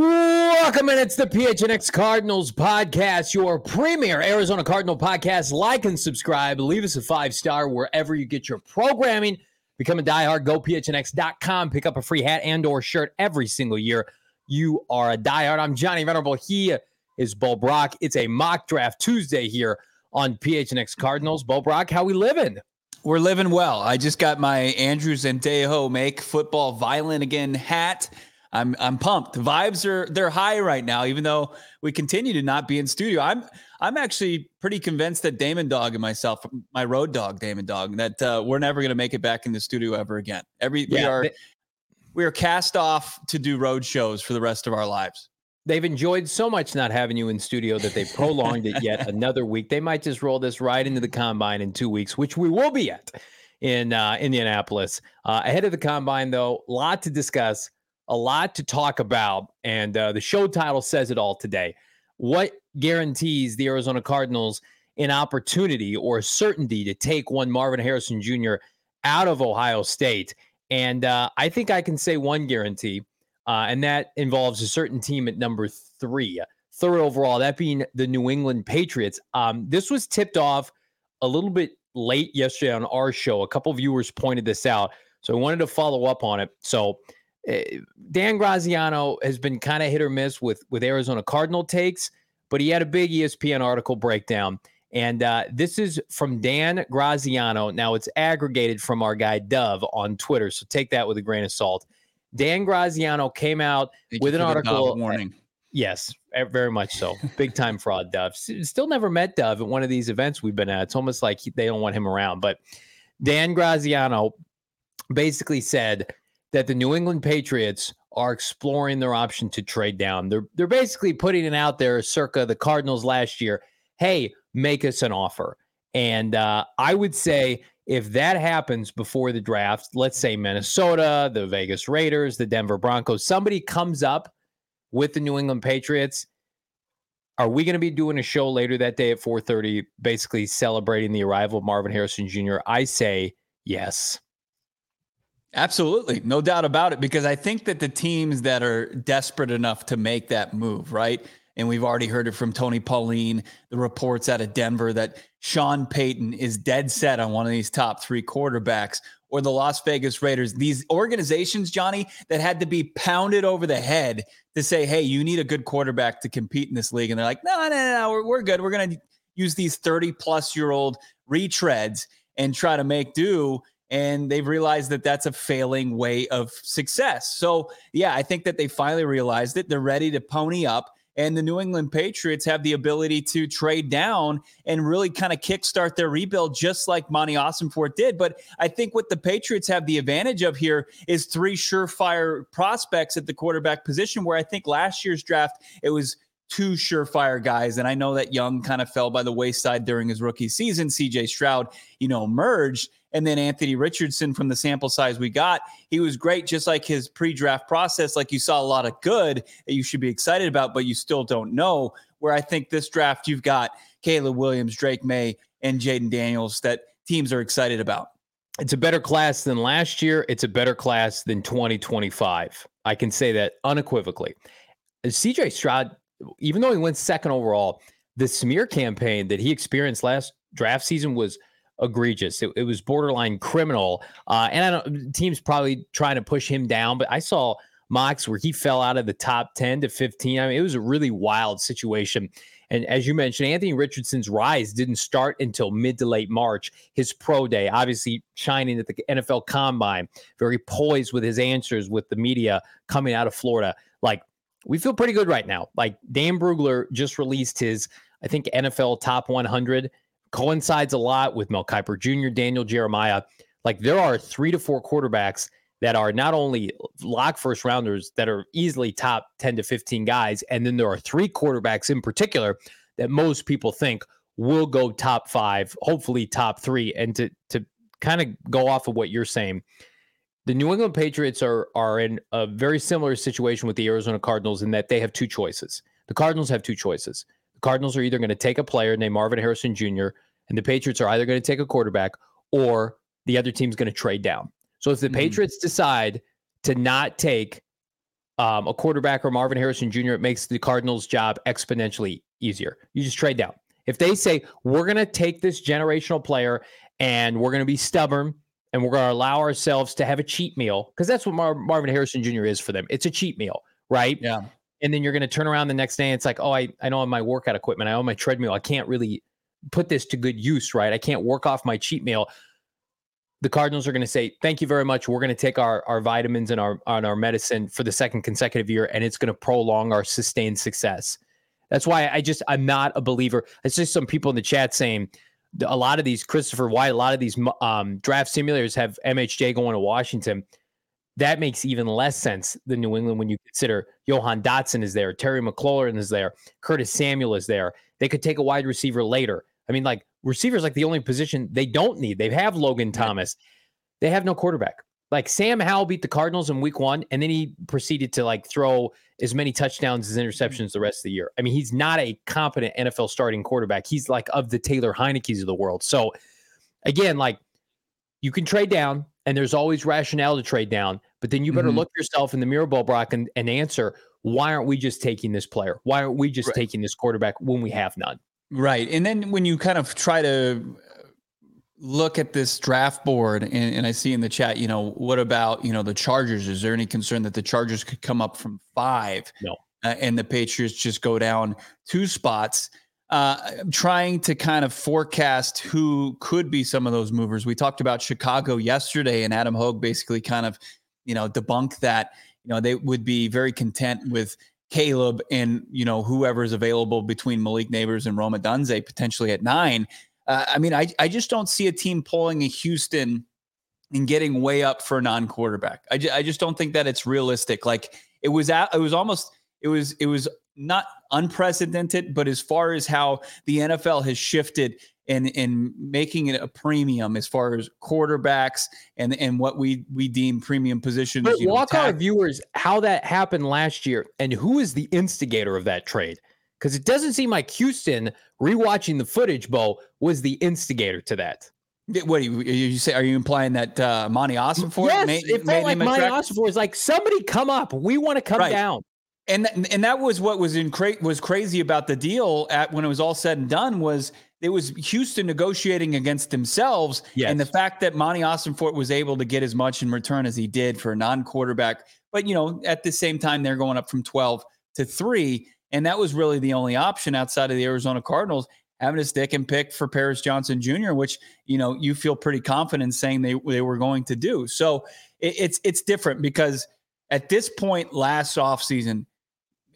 Welcome in. It's the PHNX Cardinals podcast, your premier Arizona Cardinal podcast. Like and subscribe. Leave us a five star wherever you get your programming. Become a diehard. Go phnx.com. Pick up a free hat and or shirt every single year. You are a diehard. I'm Johnny Venerable. He is Bo Brack. It's a mock draft Tuesday here on PHNX Cardinals. Bo Brack, how we living? We're living well. I just got my Andrews and Dejo make football violent again hat. I'm I'm pumped. The vibes are they're high right now, even though we continue to not be in studio. I'm I'm actually pretty convinced that Damon Dog and myself, my road dog Damon Dog, that uh, we're never going to make it back in the studio ever again. Every yeah, we are they, we are cast off to do road shows for the rest of our lives. They've enjoyed so much not having you in studio that they prolonged it yet another week. They might just roll this right into the combine in two weeks, which we will be at in uh, Indianapolis. Uh, ahead of the combine, though, a lot to discuss a lot to talk about, and uh, the show title says it all today. What guarantees the Arizona Cardinals an opportunity or certainty to take one Marvin Harrison Jr. out of Ohio State? And uh, I think I can say one guarantee, uh, and that involves a certain team at number three, third overall, that being the New England Patriots. Um, this was tipped off a little bit late yesterday on our show. A couple viewers pointed this out. So I wanted to follow up on it. So Eh, Dan Graziano has been kind of hit or miss with with Arizona Cardinal takes, but he had a big ESPN article breakdown. And uh, this is from Dan Graziano. Now it's aggregated from our guy Dove on Twitter, so take that with a grain of salt. Dan Graziano came out with an article. Eh, warning. Yes, eh, very much so. Big time fraud, Dove. Still never met Dove at one of these events we've been at. It's almost like they don't want him around. But Dan Graziano basically said that the New England Patriots are exploring their option to trade down. They're they're basically putting it out there, circa the Cardinals last year. Hey, make us an offer. And uh, I would say if that happens before the draft, let's say Minnesota, the Vegas Raiders, the Denver Broncos, somebody comes up with the New England Patriots. Are we going to be doing a show later that day at 4:30, basically celebrating the arrival of Marvin Harrison Jr.? I say yes. Absolutely. No doubt about it. Because I think that the teams that are desperate enough to make that move, right? And we've already heard it from Tony Pauline, the reports out of Denver that Sean Payton is dead set on one of these top three quarterbacks or the Las Vegas Raiders. These organizations, Johnny, that had to be pounded over the head to say, hey, you need a good quarterback to compete in this league. And they're like, no, no, no, no we're, we're good. We're going to use these 30 plus year old retreads and try to make do and they've realized that that's a failing way of success. So, yeah, I think that they finally realized it. They're ready to pony up. And the New England Patriots have the ability to trade down and really kind of kickstart their rebuild, just like Monti Ossenfort did. But I think what the Patriots have the advantage of here is three surefire prospects at the quarterback position, where I think last year's draft, it was two surefire guys. And I know that Young kind of fell by the wayside during his rookie season. CJ Stroud, you know, emerged. And then Anthony Richardson, from the sample size we got, he was great, just like his pre draft process. Like you saw a lot of good that you should be excited about, but you still don't know. Where I think this draft, you've got Caleb Williams, Drake Maye, and Jayden Daniels that teams are excited about. It's a better class than last year. It's a better class than 2025. I can say that unequivocally. CJ Stroud, even though he went second overall, the smear campaign that he experienced last draft season was – egregious. It, it was borderline criminal. Uh, and I don't teams probably trying to push him down, but I saw mocks where he fell out of the top 10 to 15. I mean, it was a really wild situation. And as you mentioned, Anthony Richardson's rise didn't start until mid to late March. His pro day, obviously shining at the NFL Combine, very poised with his answers with the media coming out of Florida. Like, we feel pretty good right now. Like, Dane Brugler just released his, I think, NFL top 100 coincides a lot with Mel Kiper Jr., Daniel Jeremiah. Like there are three to four quarterbacks that are not only lock first rounders that are easily top 10 to 15 guys, and then there are three quarterbacks in particular that most people think will go top five, hopefully top three. And to to kind of go off of what you're saying, the New England Patriots are are in a very similar situation with the Arizona Cardinals in that they have two choices. The Cardinals have two choices. The Cardinals are either going to take a player named Marvin Harrison Jr. and the Patriots are either going to take a quarterback or the other team's going to trade down. So if the mm-hmm. Patriots decide to not take um, a quarterback or Marvin Harrison Jr., it makes the Cardinals' job exponentially easier. You just trade down. If they say we're going to take this generational player and we're going to be stubborn and we're going to allow ourselves to have a cheat meal because that's what Mar- Marvin Harrison Jr. is for them. It's a cheat meal, right? Yeah. And then you're going to turn around the next day and it's like, oh, I, I know my workout equipment. I own my treadmill. I can't really put this to good use, right? I can't work off my cheat meal. The Cardinals are going to say, thank you very much. We're going to take our, our vitamins and our, on our medicine for the second consecutive year, and it's going to prolong our sustained success. That's why I just, I'm not a believer. It's just some people in the chat saying, a lot of these Christopher White, a lot of these um, draft simulators have MHJ going to Washington. That makes even less sense than New England when you consider Jahan Dotson is there, Terry McLaurin is there, Curtis Samuel is there. They could take a wide receiver later. I mean, like receivers, like the only position they don't need. They have Logan Thomas. They have no quarterback. Like Sam Howell beat the Cardinals in week one, and then he proceeded to like throw as many touchdowns as interceptions the rest of the year. I mean, he's not a competent NFL starting quarterback. He's like of the Taylor Heinicke's of the world. So again, like you can trade down, and there's always rationale to trade down, but then you better mm-hmm. look yourself in the mirror, Bo Brack, and, and answer why aren't we just taking this player? Why aren't we just right. taking this quarterback when we have none? Right. And then when you kind of try to look at this draft board and, and, I see in the chat, you know, what about, you know, the Chargers? Is there any concern that the Chargers could come up from five? No. Uh, and the Patriots just go down two spots. Uh, trying to kind of forecast who could be some of those movers. We talked about Chicago yesterday, and Adam Hoge basically kind of, you know, debunked that. You know, they would be very content with Caleb and you know whoever's available between Malik Nabers and Rome Odunze potentially at nine. Uh, I mean, I, I just don't see a team pulling a Houston and getting way up for a non-quarterback. I, ju- I just don't think that it's realistic. Like it was at, it was almost it was it was not unprecedented, but as far as how the NFL has shifted and in making it a premium as far as quarterbacks and and what we we deem premium positions. But walk know, our viewers how that happened last year and who is the instigator of that trade because it doesn't seem like Houston rewatching the footage, Bo, was the instigator to that. What you, you say? Are you implying that uh, Monti Ossenfort? Yes, made, it felt like Monti Ossenfort was like somebody come up. We want to come right. down. And and that was what was in cra- was crazy about the deal at when it was all said and done was it was Houston negotiating against themselves, yes. and the fact that Monti Ossenfort was able to get as much in return as he did for a non-quarterback, but you know at the same time they're going up from twelve to three. And that was really the only option outside of the Arizona Cardinals having a stick and pick for Paris Johnson Jr., which you know you feel pretty confident saying they they were going to do. So it, it's it's different because at this point last offseason,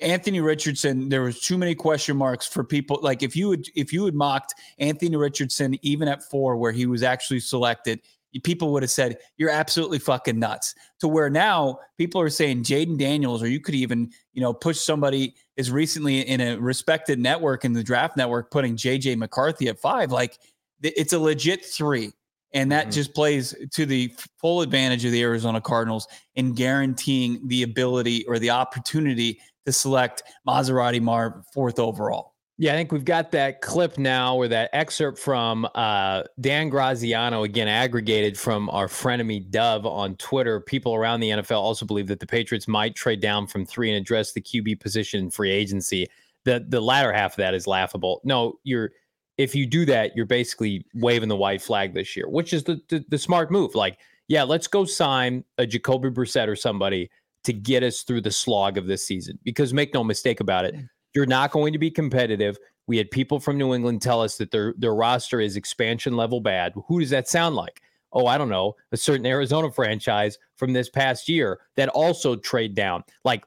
Anthony Richardson, there was too many question marks for people. Like if you would if you had mocked Anthony Richardson even at four, where he was actually selected, people would have said you're absolutely fucking nuts. To where now people are saying Jayden Daniels, or you could even you know push somebody as recently in a respected network in the draft network, putting JJ McCarthy at five. Like it's a legit three. And that mm-hmm. just plays to the full advantage of the Arizona Cardinals in guaranteeing the ability or the opportunity to select Maserati Mar fourth overall. Yeah, I think we've got that clip now or that excerpt from uh, Dan Graziano, again, aggregated from our frenemy Dove on Twitter. People around the NFL also believe that the Patriots might trade down from three and address the QB position in free agency. The the latter half of that is laughable. No, you're if you do that, you're basically waving the white flag this year, which is the, the, the smart move. Like, yeah, let's go sign a Jacoby Brissett or somebody to get us through the slog of this season. Because make no mistake about it, you're not going to be competitive. We had people from New England tell us that their their roster is expansion level bad. Who does that sound like? Oh, I don't know, a certain Arizona franchise from this past year that also trade down. Like,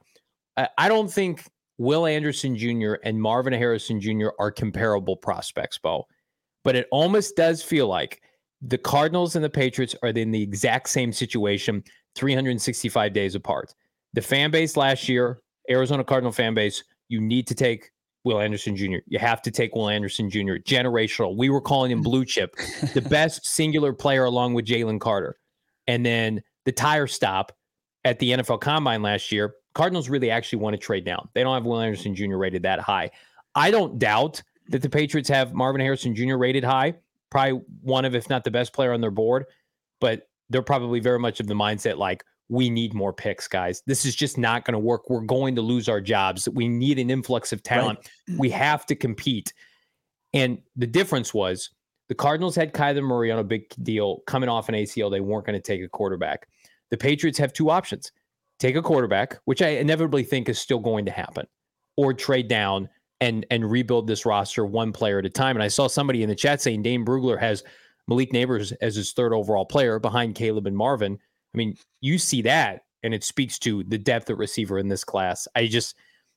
I don't think Will Anderson Jr. and Marvin Harrison Jr. are comparable prospects, Bo. but it almost does feel like the Cardinals and the Patriots are in the exact same situation, 365 days apart. The fan base last year, Arizona Cardinal fan base, you need to take Will Anderson Jr. You have to take Will Anderson Jr. Generational. We were calling him hmm. blue chip, the best singular player along with Jalen Carter. And then the tire stop at the NFL Combine last year, Cardinals really actually want to trade down. They don't have Will Anderson Jr. rated that high. I don't doubt that the Patriots have Marvin Harrison Jr. rated high, probably one of, if not the best player on their board, but they're probably very much of the mindset like, we need more picks, guys. This is just not going to work. We're going to lose our jobs. We need an influx of talent. Right. We have to compete. And the difference was the Cardinals had Kyler Murray on a big deal coming off an ACL. They weren't going to take a quarterback. The Patriots have two options take a quarterback, which I inevitably think is still going to happen, or trade down and and rebuild this roster one player at a time. And I saw somebody in the chat saying Dane Brugler has Malik Nabers as his third overall player behind Caleb and Marvin. I mean, you see that, and it speaks to the depth of receiver in this class. I just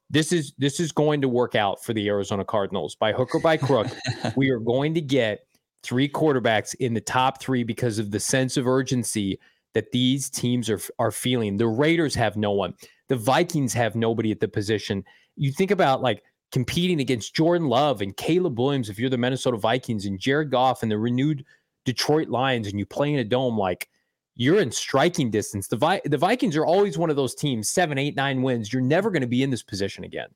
this is this is going to work out for the Arizona Cardinals by hook or by crook. we are going to get three quarterbacks in the top three because of the sense of urgency that these teams are are feeling. The Raiders have no one. The Vikings have nobody at the position. You think about like competing against Jordan Love and Caleb Williams if you're the Minnesota Vikings and Jared Goff and the renewed Detroit Lions and you play in a dome like you're in striking distance. The Vi- the Vikings are always one of those teams, seven, eight, nine wins. You're never going to be in this position again.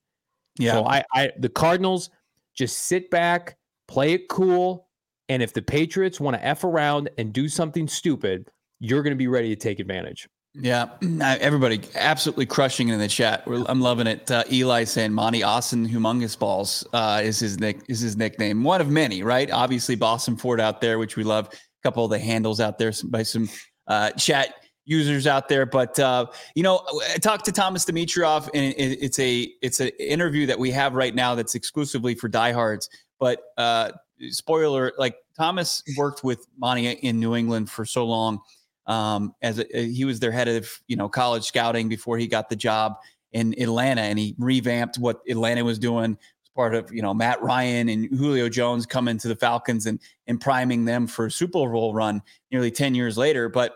Yeah. So I, I the Cardinals just sit back, play it cool, and if the Patriots want to f around and do something stupid, you're going to be ready to take advantage. Yeah, everybody absolutely crushing it in the chat. I'm loving it. Uh, Eli saying Monty Austin Humongous Balls uh, is his nick is his nickname. One of many, right? Obviously, Boston Ford out there, which we love. A couple of the handles out there by some uh, chat users out there. But uh, you know, I talked to Thomas Dimitroff, and it's a it's an interview that we have right now that's exclusively for diehards. But uh, spoiler, like Thomas worked with Monti in New England for so long. Um, as a, he was their head of you know college scouting before he got the job in Atlanta, and he revamped what Atlanta was doing part of you know Matt Ryan and Julio Jones coming to the Falcons and and priming them for a Super Bowl run nearly 10 years later. But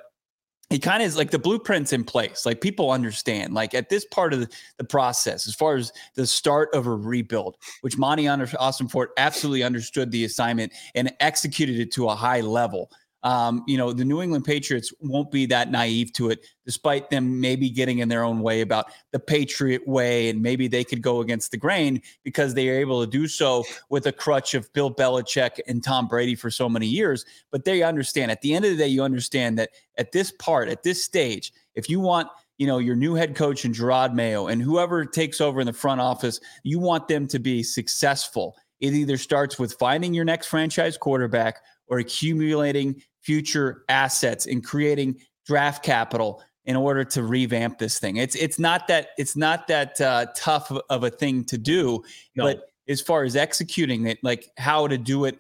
it kind of is like the blueprint's in place. Like people understand, like at this part of the, the process, as far as the start of a rebuild, which Monti Ossenfort absolutely understood the assignment and executed it to a high level um, you know, the New England Patriots won't be that naive to it, despite them maybe getting in their own way about the Patriot way, and maybe they could go against the grain because they are able to do so with a crutch of Bill Belichick and Tom Brady for so many years. But they understand at the end of the day, you understand that at this part, at this stage, if you want you know your new head coach and Jerod Mayo and whoever takes over in the front office, you want them to be successful. It either starts with finding your next franchise quarterback or accumulating future assets and creating draft capital in order to revamp this thing. It's it's not that it's not that uh, tough of a thing to do, no. but as far as executing it, like how to do it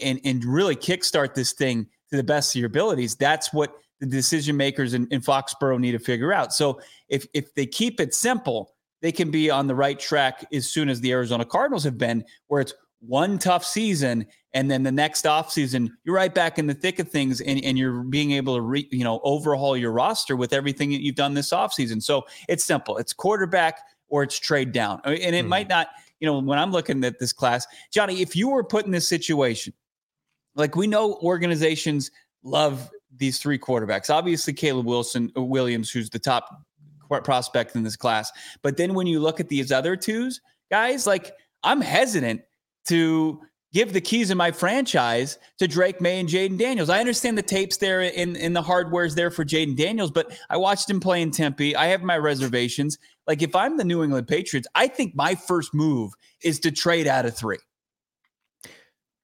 and and really kickstart this thing to the best of your abilities, that's what the decision makers in, in Foxborough need to figure out. So if if they keep it simple, they can be on the right track as soon as the Arizona Cardinals have been, where it's one tough season and then the next offseason you're right back in the thick of things and, and you're being able to re, you know overhaul your roster with everything that you've done this offseason so it's simple. It's quarterback or it's trade down. And it mm. might not you know when i'm looking at this class johnny if you were put in this situation like we know organizations love these three quarterbacks. Obviously caleb wilson uh, williams who's the top prospect in this class. But then when you look at these other twos guys like i'm hesitant to give the keys of my franchise to Drake Maye and Jayden Daniels. I understand the tapes there in, in the hardware's there for Jayden Daniels, but I watched him play in Tempe. I have my reservations. Like if I'm the New England Patriots, I think my first move is to trade out of three.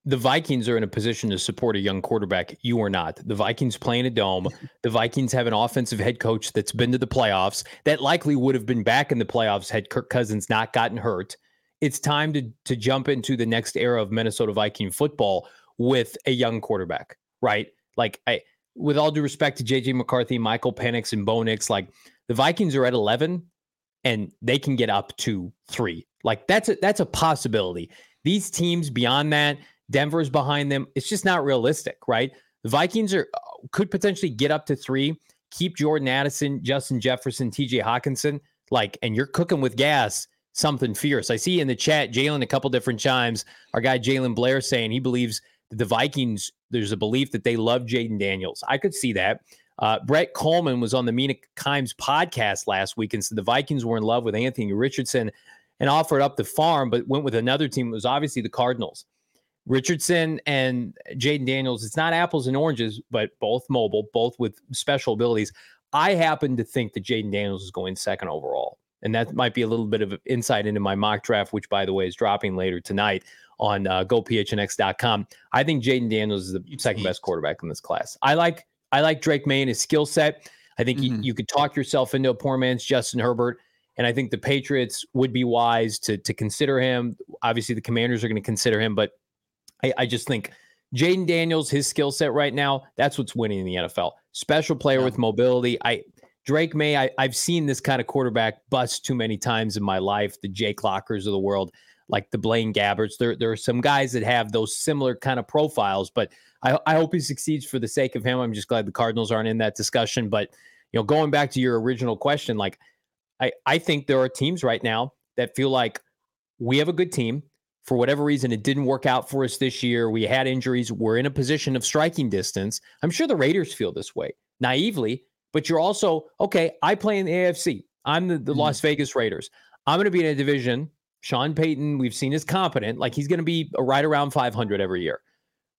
The Vikings are in a position to support a young quarterback. You are not. The Vikings play in a dome. The Vikings have an offensive head coach that's been to the playoffs that likely would have been back in the playoffs had Kirk Cousins not gotten hurt it's time to to jump into the next era of Minnesota Viking football with a young quarterback, right? Like I with all due respect to JJ McCarthy, Michael Penix, and Bo Nix, like the Vikings are at 11 and they can get up to three. Like that's a that's a possibility. These teams beyond that, Denver's behind them. It's just not realistic, right? The Vikings are could potentially get up to three, keep Jordan Addison, Justin Jefferson, TJ Hockenson, like, and you're cooking with gas something fierce. I see in the chat, Jalen, a couple different chimes. our guy Jalen Blair saying he believes that the Vikings, there's a belief that they love Jayden Daniels. I could see that. Uh, Brett Kollmann was on the Mina Kimes podcast last week and said the Vikings were in love with Anthony Richardson and offered up the farm, but went with another team. It was obviously the Cardinals. Richardson and Jayden Daniels, it's not apples and oranges, but both mobile, both with special abilities. I happen to think that Jayden Daniels is going second overall. And that might be a little bit of insight into my mock draft, which, by the way, is dropping later tonight on uh, gophnx.com. I think Jayden Daniels is the second best quarterback in this class. I like I like Drake Maye and his skill set. I think mm-hmm. you, you could talk yourself into a poor man's Justin Herbert. And I think the Patriots would be wise to to consider him. Obviously, the Commanders are going to consider him, but I, I just think Jayden Daniels, his skill set right now, that's what's winning in the NFL. Special player yeah. with mobility. I Drake Maye, I, I've seen this kind of quarterback bust too many times in my life. The Jake Lockers of the world, like the Blaine Gabberts. There, there are some guys that have those similar kind of profiles, but I, I hope he succeeds for the sake of him. I'm just glad the Cardinals aren't in that discussion. But you know, going back to your original question, like I, I think there are teams right now that feel like we have a good team for whatever reason, it didn't work out for us this year. We had injuries. We're in a position of striking distance. I'm sure the Raiders feel this way naively, but you're also, okay, I play in the AFC. I'm the, the mm-hmm. Las Vegas Raiders. I'm going to be in a division. Sean Payton, we've seen is competent. Like he's going to be right around 500 every year.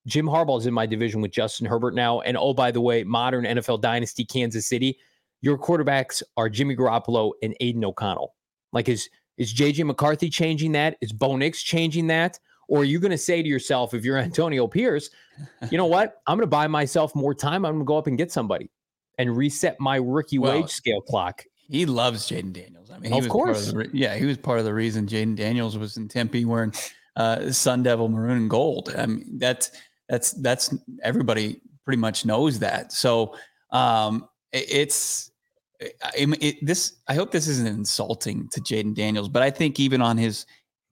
Jim Harbaugh is in my division with Justin Herbert now. And oh, by the way, modern NFL dynasty, Kansas City, your quarterbacks are Jimmy Garoppolo and Aidan O'Connell. Like his is JJ McCarthy changing that? Is Bo Nix changing that? Or are you going to say to yourself, if you're Antonio Pierce, you know what? I'm going to buy myself more time. I'm going to go up and get somebody and reset my rookie well, wage scale clock. He loves Jayden Daniels. I mean, of course. Of the, yeah, he was part of the reason Jayden Daniels was in Tempe wearing uh, Sun Devil maroon and gold. I mean, that's that's that's everybody pretty much knows that. So um, it, it's I it, this I hope this isn't insulting to Jayden Daniels, but I think even on his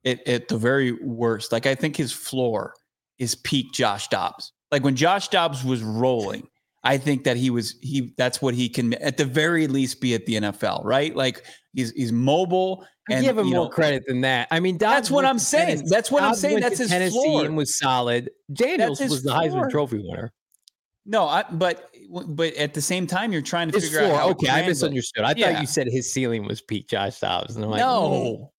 it, at the very worst, like I think his floor is peak Josh Dobbs. Like when Josh Dobbs was rolling, I think that he was he that's what he can at the very least be at the NFL, right? Like he's he's mobile. And, I give him more know, credit than that. I mean, Dobbs that's what I'm saying. Tennessee. That's what Dobbs I'm saying. That's his Tennessee floor. and was solid. Daniels was the Heisman Trophy winner. No, I, but but at the same time, you're trying to his figure floor, out. okay, I misunderstood. I yeah. thought you said his ceiling was peak Josh Dobbs. And I'm like, no. Mm.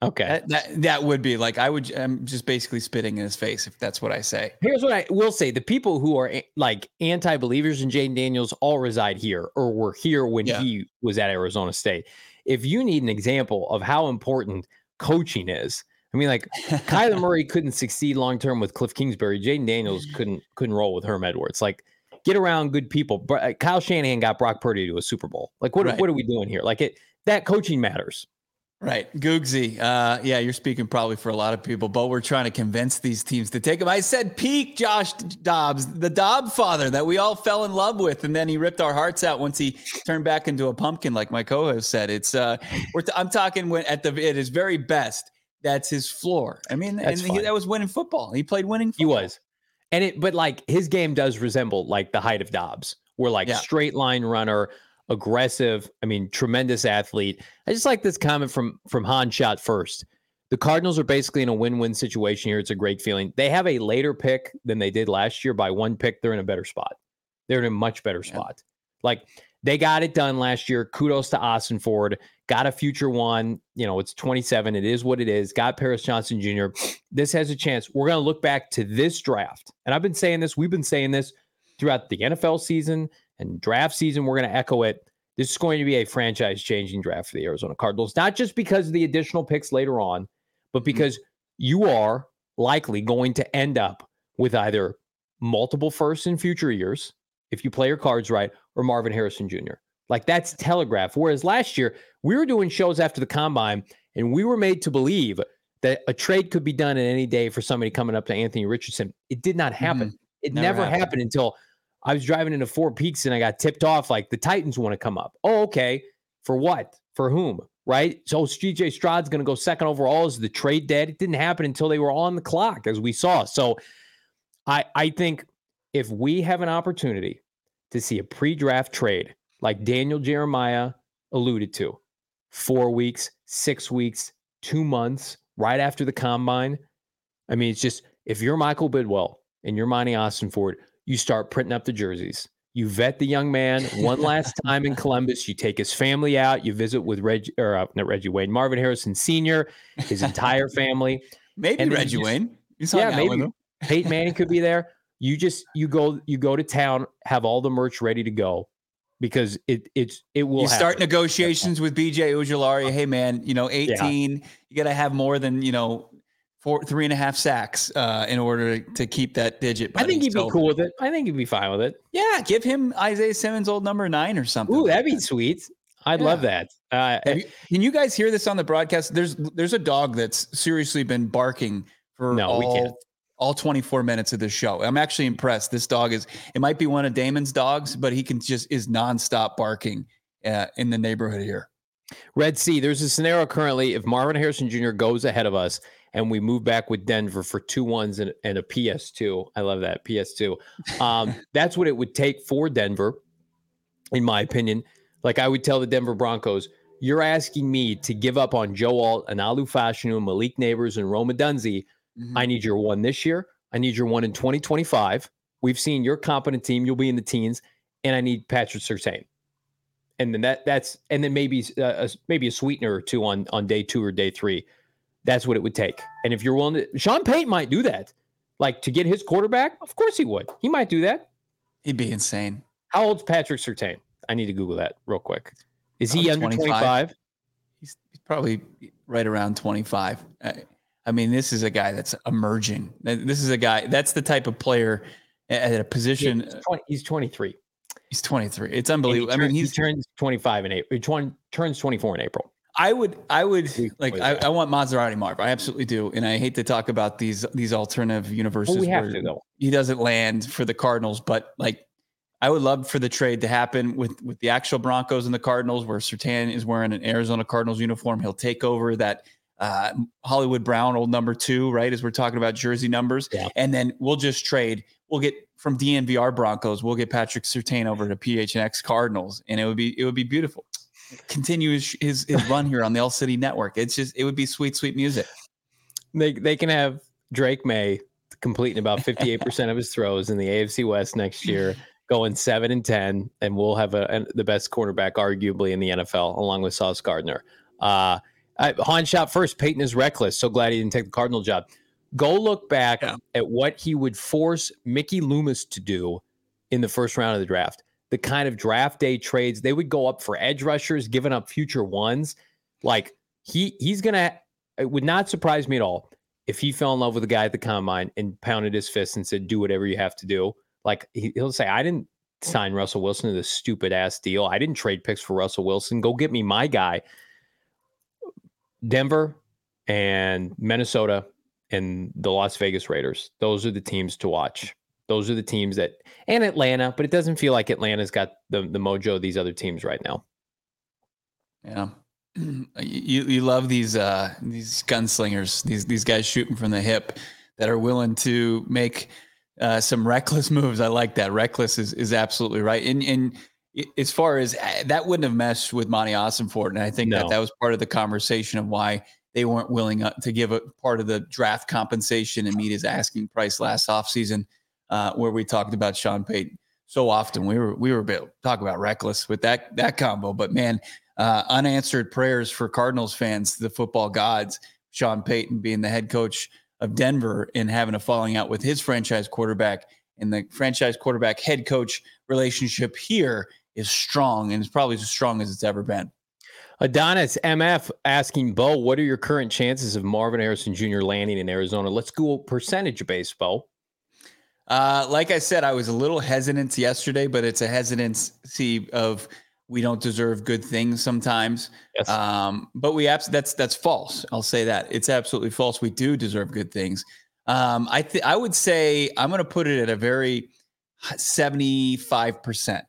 Okay, that, that, that would be like I would. I'm just basically spitting in his face if that's what I say. Here's what I will say: the people who are like anti-believers in Jayden Daniels all reside here or were here when yeah. he was at Arizona State. If you need an example of how important coaching is, I mean, like Kyler Murray couldn't succeed long term with Cliff Kingsbury. Jayden Daniels couldn't couldn't roll with Herm Edwards. Like get around good people. Uh, Kyle Shanahan got Brock Purdy to a Super Bowl. Like, what, right. what are we doing here? Like, it that coaching matters. Right. Googsy. Uh, yeah, you're speaking probably for a lot of people, but we're trying to convince these teams to take him. I said peak Josh Dobbs, the Dobb father that we all fell in love with. And then he ripped our hearts out once he turned back into a pumpkin, like my co-host said. It's uh we're t- I'm talking when at the at his very best, that's his floor. I mean, that's and he, that was winning football. He played winning football. He was. And it, but like his game does resemble like the height of Dobbs. We're like yeah. straight line runner, aggressive. I mean, tremendous athlete. I just like this comment from from Han Shot first. The Cardinals are basically in a win-win situation here. It's a great feeling. They have a later pick than they did last year by one pick. They're in a better spot. They're in a much better spot. Yeah. Like they got it done last year. Kudos to Austin Ford. Got a future one. You know, it's 27. It is what it is. Got Paris Johnson Jr. This has a chance. We're going to look back to this draft. And I've been saying this. We've been saying this throughout the NFL season and draft season. We're going to echo it. This is going to be a franchise changing draft for the Arizona Cardinals, not just because of the additional picks later on, but mm-hmm. because mm-hmm. you are likely going to end up with either multiple firsts in future years if you play your cards right, or Marvin Harrison Jr. Like that's telegraphed. Whereas last year, we were doing shows after the combine and we were made to believe that a trade could be done in any day for somebody coming up to Anthony Richardson. It did not happen. Mm-hmm. It never, never happened. happened. until I was driving into Four Peaks and I got tipped off like the Titans want to come up. Oh, okay. For what? For whom? Right. So oh, CJ Stroud's going to go second overall. Is the trade dead? It didn't happen until they were on the clock, as we saw. So I I think if we have an opportunity to see a pre-draft trade like Daniel Jeremiah alluded to, four weeks, six weeks, two months, right after the combine. I mean, it's just if you're Michael Bidwill and you're Monti Ossenfort, you start printing up the jerseys. You vet the young man one last time in Columbus. You take his family out. You visit with Reggie, or uh, not Reggie Wayne, Marvin Harrison Sr., his entire family. maybe Reggie just, Wayne. yeah, maybe Peyton Manning could be there. You just you go you go to town, have all the merch ready to go, because it it's it will. You start negotiations with BJ Ojulari. Hey man, you know, 18, yeah. you got to have more than you know four, three and a half sacks uh, in order to keep that digit. Buddy. I think he'd so, be cool with it. I think he'd be fine with it. Yeah, give him Isaiah Simmons old number nine or something. Ooh, that'd be sweet. I'd yeah. love that. Uh, you, can you guys hear this on the broadcast? There's there's a dog that's seriously been barking for no, all, we can't. all 24 minutes of the show. I'm actually impressed. This dog is it might be one of Damon's dogs, but he can just is nonstop barking uh, in the neighborhood here. Red Sea, there's a scenario currently if Marvin Harrison Jr. goes ahead of us and we move back with Denver for two ones and, and a PS2. I love that PS2. Um, that's what it would take for Denver, in my opinion. Like I would tell the Denver Broncos, you're asking me to give up on Joe Alt and Olu Fashanu, Malik Nabers, and Rome Odunze. Mm-hmm. I need your one this year. I need your one in 2025. We've seen your competent team. You'll be in the teens, and I need Patrick Surtain. And then that that's and then maybe uh, a, maybe a sweetener or two on on day two or day three. That's what it would take. And if you're willing to, Sean Payton might do that. Like to get his quarterback, of course he would. He might do that. He'd be insane. How old's Patrick Surtain? I need to Google that real quick. Is he under 25? He's, he's, probably right around 25. I, I, mean, this is a guy that's emerging. This is a guy that's the type of player at a position. he's, uh, 20, he's 23. He's 23. It's unbelievable. Turns, I mean, he turns 25 in April. He turns 24 in April. I would, I would like, I, I, want Maserati Marv. I absolutely do, and I hate to talk about these these alternative universes. Well, we have to though. He doesn't land for the Cardinals, but like, I would love for the trade to happen with with the actual Broncos and the Cardinals, where Surtain is wearing an Arizona Cardinals uniform. He'll take over that uh, Hollywood Brown, old number two, right? As we're talking about jersey numbers, yeah. and then we'll just trade. We'll get from DNVR Broncos. We'll get Patrick Surtain over to PHNX Cardinals, and it would be it would be beautiful continue his, his, his run here on the All City Network. It's just it would be sweet, sweet music. They they can have Drake Maye completing about 58% of his throws in the AFC West next year, going 7 and 10 and we'll have a, a, the best cornerback arguably in the NFL along with Sauce Gardner. Uh Han shot first. Peyton is reckless. So glad he didn't take the Cardinal job. Go look back yeah. at what he would force Mickey Loomis to do in the first round of the draft the kind of draft day trades they would go up for edge rushers, giving up future ones. Like he he's gonna it would not surprise me at all if he fell in love with a guy at the combine and pounded his fist and said, "Do whatever you have to do." Like he, will say, "I didn't sign Russell Wilson to this stupid ass deal. I didn't trade picks for Russell Wilson. Go get me my guy." Denver and Minnesota and the Las Vegas Raiders. Those are the teams to watch. Those are the teams that, and Atlanta, but it doesn't feel like Atlanta's got the the mojo of these other teams right now. Yeah, you you love these uh these gunslingers, these these guys shooting from the hip that are willing to make uh, some reckless moves. I like that. Reckless is is absolutely right. And and as far as uh, that wouldn't have meshed with Monti Ossenfort, and I think no. that that was part of the conversation of why they weren't willing uh, to give a part of the draft compensation and meet his asking price last offseason uh, where we talked about Sean Payton so often. We were we were a bit talk about reckless with that that combo, but man, uh, unanswered prayers for Cardinals fans, the football gods. Sean Payton being the head coach of Denver and having a falling out with his franchise quarterback, and the franchise quarterback head coach relationship here is strong and it's probably as strong as it's ever been. Adonis MF asking Bo, what are your current chances of Marvin Harrison Jr. landing in Arizona? Let's go percentage base, Bo. Uh, like I said, I was a little hesitant yesterday, but it's a hesitancy of we don't deserve good things sometimes. Yes. Um, but we abs- that's that's false. I'll say that it's absolutely false. We do deserve good things. Um, I th- I would say I'm going to put it at a very 75 percent.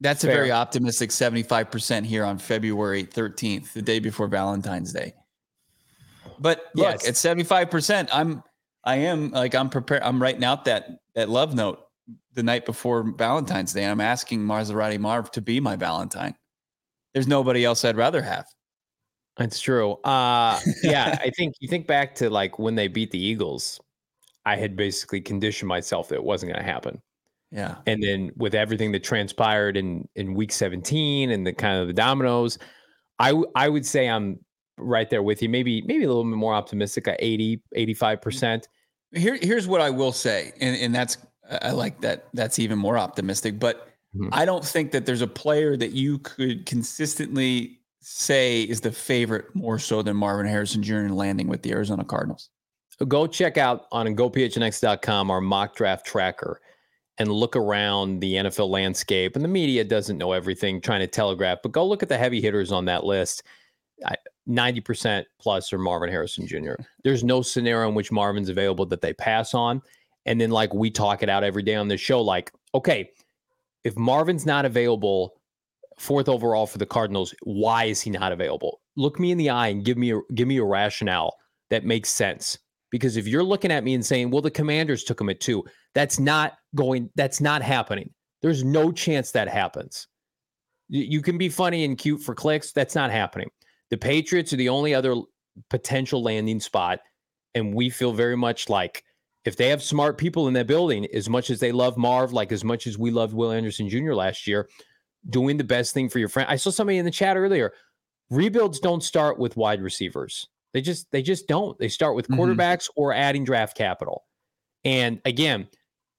That's Fair. a very optimistic 75 percent here on February 13th, the day before Valentine's Day. But look, yes. at 75 percent, I'm I am like I'm prepared. I'm writing out that that love note the night before Valentine's Day. I'm asking Maserati Marv to be my Valentine. There's nobody else I'd rather have. That's true. Uh, yeah, I think you think back to like when they beat the Eagles. I had basically conditioned myself that it wasn't going to happen. Yeah. And then with everything that transpired in in week 17 and the kind of the dominoes, I w- I would say I'm right there with you. Maybe maybe a little bit more optimistic at 80, 85%. Here here's what I will say and and that's I like that that's even more optimistic, but mm-hmm. I don't think that there's a player that you could consistently say is the favorite more so than Marvin Harrison Jr. landing with the Arizona Cardinals. So Go check out on gophnx.com our mock draft tracker and look around the NFL landscape. And the media doesn't know everything, trying to telegraph, but go look at the heavy hitters on that list. 90% plus are Marvin Harrison Jr. There's no scenario in which Marvin's available that they pass on. And then, like, we talk it out every day on the show, like, okay, if Marvin's not available, fourth overall for the Cardinals, why is he not available? Look me in the eye and give me a give me a rationale that makes sense. Because if you're looking at me and saying, well, the commanders took him at two, that's not going, that's not happening. There's no chance that happens. You can be funny and cute for clicks. That's not happening. The Patriots are the only other potential landing spot. And we feel very much like if they have smart people in that building, as much as they love Marv, like as much as we loved Will Anderson Jr. last year, doing the best thing for your friend. I saw somebody in the chat earlier. Rebuilds don't start with wide receivers. They just they just don't. They start with mm-hmm. quarterbacks mm-hmm. or adding draft capital. And again,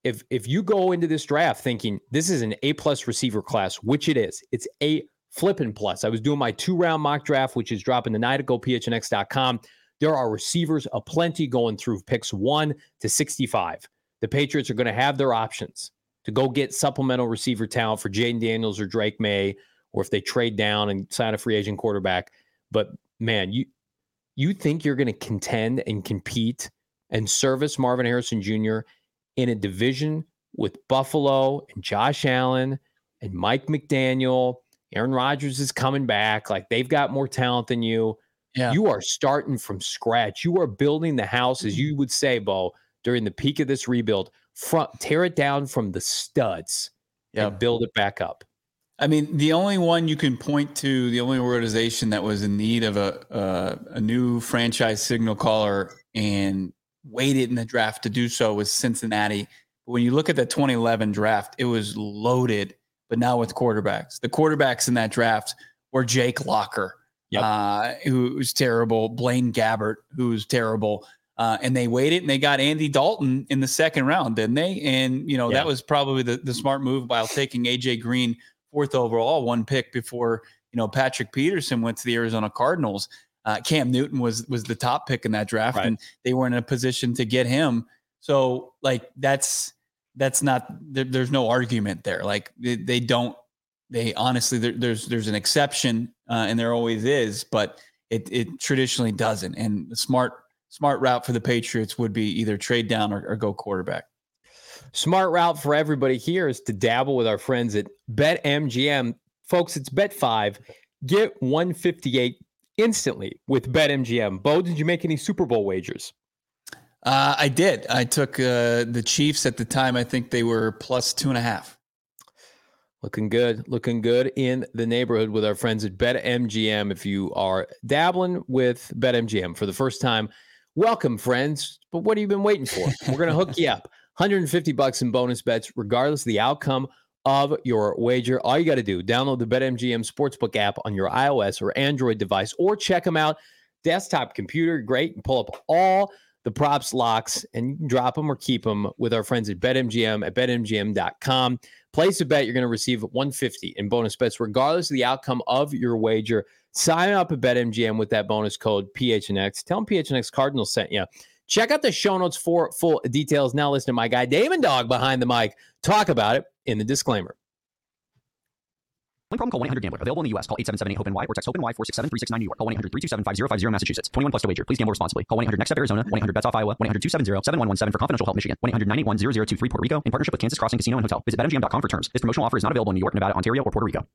if if you go into this draft thinking this is an A plus receiver class, which it is, it's a flipping plus. I was doing my two round mock draft, which is dropping the night at gophnx.com. There are receivers aplenty going through picks one to 65. The Patriots are going to have their options to go get supplemental receiver talent for Jayden Daniels or Drake Maye, or if they trade down and sign a free agent quarterback. But man, you you think you're going to contend and compete and service Marvin Harrison Jr. in a division with Buffalo and Josh Allen and Mike McDaniel. Aaron Rodgers is coming back. Like they've got more talent than you. Yeah. You are starting from scratch. You are building the house, as you would say, Bo, during the peak of this rebuild. Front, tear it down from the studs yep. and build it back up. I mean, the only one you can point to, the only organization that was in need of a uh, a new franchise signal caller and waited in the draft to do so was Cincinnati. But when you look at the 2011 draft, it was loaded, but now with quarterbacks. The quarterbacks in that draft were Jake Locker, yep. uh, who was terrible, Blaine Gabbert, who was terrible. Uh, and they waited and they got Andy Dalton in the second round, didn't they? And, you know, yeah. that was probably the, the smart move while taking AJ Green fourth overall, one pick before you know Patrick Peterson went to the Arizona Cardinals. Uh, Cam Newton was was the top pick in that draft, right. and they were in a position to get him. So like that's that's not there, there's no argument there. Like they, they don't they honestly there, there's there's an exception uh, and there always is, but it it traditionally doesn't. And the smart smart route for the Patriots would be either trade down or, or go quarterback. Smart route for everybody here is to dabble with our friends at BetMGM. Folks, it's bet five. Get 158 instantly with BetMGM. Bo, did you make any Super Bowl wagers? Uh, I did. I took uh, the Chiefs at the time. I think they were plus two and a half. Looking good. Looking good in the neighborhood with our friends at BetMGM. If you are dabbling with BetMGM for the first time, welcome, friends. But what have you been waiting for? We're going to hook you up. 150 bucks in bonus bets, regardless of the outcome of your wager. All you got to do, download the BetMGM Sportsbook app on your iOS or Android device, or check them out. Desktop computer, great, and pull up all the props locks and you can drop them or keep them with our friends at BetMGM at BetMGM.com. Place a bet, you're going to receive 150 in bonus bets, regardless of the outcome of your wager. Sign up at BetMGM with that bonus code PHNX. Tell them PHNX Cardinals sent you. Check out the show notes for full details. Now listen to my guy, Damon Dog, behind the mic, talk about it in the disclaimer. One problem, call 1-800-GAMBLER. Available in the U.S. Call 877-8-HOPE-NY or text HOPE-NY 467-369 New York. Call 1-800-327-5050 Massachusetts. 21 plus to wager. Please gamble responsibly. Call 1-800-NEXT-STEP Arizona. 1-800-BETS-OFF Iowa. 1-800-270-7117 for confidential help Michigan. 1-800-981-0023 Puerto Rico in partnership with Kansas Crossing Casino and Hotel. Visit BetMGM.com for terms. This promotional offer is not available in New York, Nevada, Ontario, or Puerto Rico.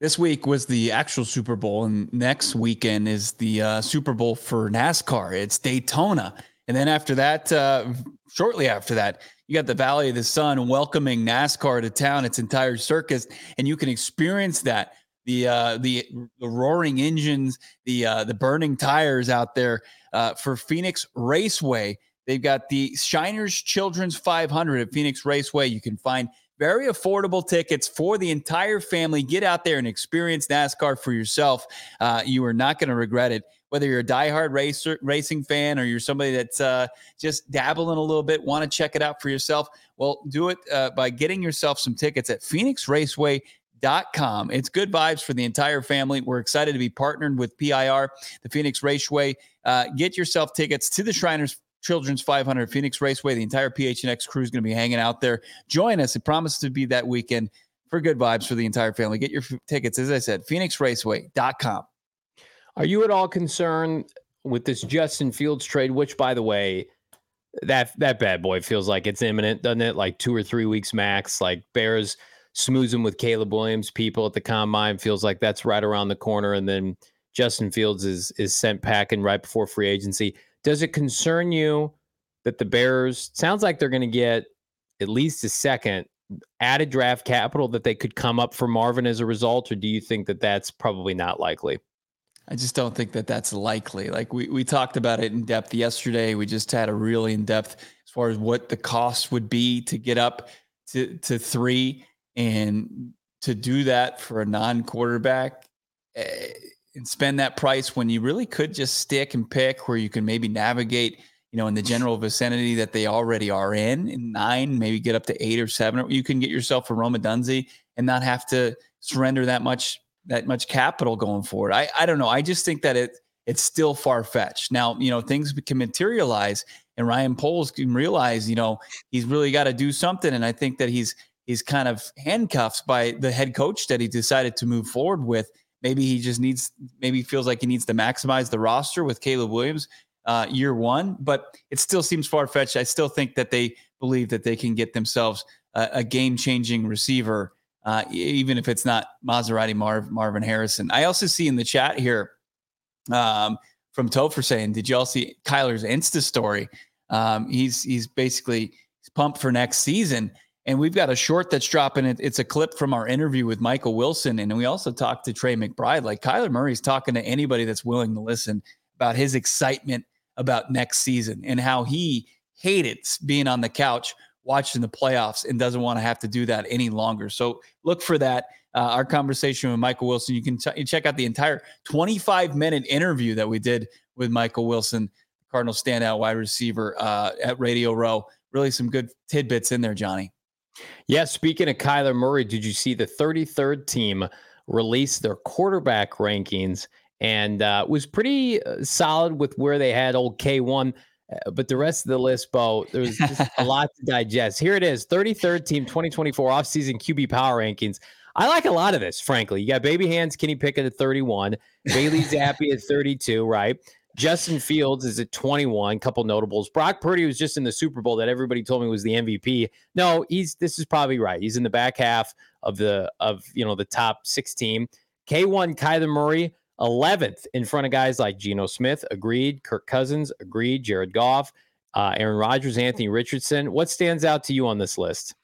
This week was the actual Super Bowl, and next weekend is the uh, Super Bowl for NASCAR. It's Daytona. And then after that, uh, shortly after that, you got the Valley of the Sun welcoming NASCAR to town, its entire circus, and you can experience that the uh, the the roaring engines, the uh, the burning tires out there uh, for Phoenix Raceway. They've got the Shriners Children's 500 at Phoenix Raceway. You can find very affordable tickets for the entire family. Get out there and experience NASCAR for yourself. Uh, you are not going to regret it whether you're a diehard racer, racing fan or you're somebody that's uh, just dabbling a little bit, want to check it out for yourself, well, do it uh, by getting yourself some tickets at phoenixraceway.com. It's good vibes for the entire family. We're excited to be partnered with PIR, the Phoenix Raceway. Uh, get yourself tickets to the Shriners Children's 500 Phoenix Raceway. The entire PHNX crew is going to be hanging out there. Join us. It promises to be that weekend for good vibes for the entire family. Get your f- tickets, as I said, phoenixraceway.com. Are you at all concerned with this Justin Fields trade? Which, by the way, that that bad boy feels like it's imminent, doesn't it? Like two or three weeks max. Like Bears smoozing with Caleb Williams, people at the combine feels like that's right around the corner, and then Justin Fields is is sent packing right before free agency. Does it concern you that the Bears sounds like they're going to get at least a second added draft capital that they could come up for Marvin as a result, or do you think that that's probably not likely? I just don't think that that's likely. Like we we talked about it in depth yesterday. We just had a really in depth as far as what the cost would be to get up to to three and to do that for a non quarterback eh, and spend that price when you really could just stick and pick where you can maybe navigate you know in the general vicinity that they already are in in nine maybe get up to eight or seven you can get yourself a Rome Odunze and not have to surrender that much that much capital going forward. I, I don't know. I just think that it it's still far fetched. Now, you know, things can materialize and Ryan Poles can realize, you know, he's really got to do something. And I think that he's he's kind of handcuffed by the head coach that he decided to move forward with. Maybe he just needs, maybe feels like he needs to maximize the roster with Caleb Williams uh, year one, but it still seems far fetched. I still think that they believe that they can get themselves a, a game changing receiver uh, even if it's not Maserati Marv, Marvin Harrison. I also see in the chat here um, from Topher saying, "Did y'all see Kyler's Insta story? Um, he's he's basically he's pumped for next season." And we've got a short that's dropping. It's a clip from our interview with Michael Wilson, and we also talked to Trey McBride. Like Kyler Murray's talking to anybody that's willing to listen about his excitement about next season and how he hated being on the couch watching the playoffs and doesn't want to have to do that any longer. So look for that. Uh, our conversation with Michael Wilson. You can you check out the entire 25 minute interview that we did with Michael Wilson, Cardinal standout wide receiver uh, at Radio Row. Really some good tidbits in there, Johnny. Yeah. Speaking of Kyler Murray, did you see the 33rd team release their quarterback rankings? And uh, was pretty uh, solid with where they had old K1 uh, but the rest of the list, Bo, there's just a lot to digest. Here it is 33rd team 2024 offseason QB power rankings. I like a lot of this, frankly. You got Baby Hands, Kenny Pickett at 31, Bailey Zappe at 32, right? Justin Fields is at 21. Couple notables. Brock Purdy was just in the Super Bowl that everybody told me was the MVP. No, he's this is probably right. He's in the back half of the of you know the top 16. K1 Kyler Murray 11th in front of guys like Geno Smith, agreed. Kirk Cousins, agreed. Jared Goff, uh, Aaron Rodgers, Anthony Richardson. What stands out to you on this list?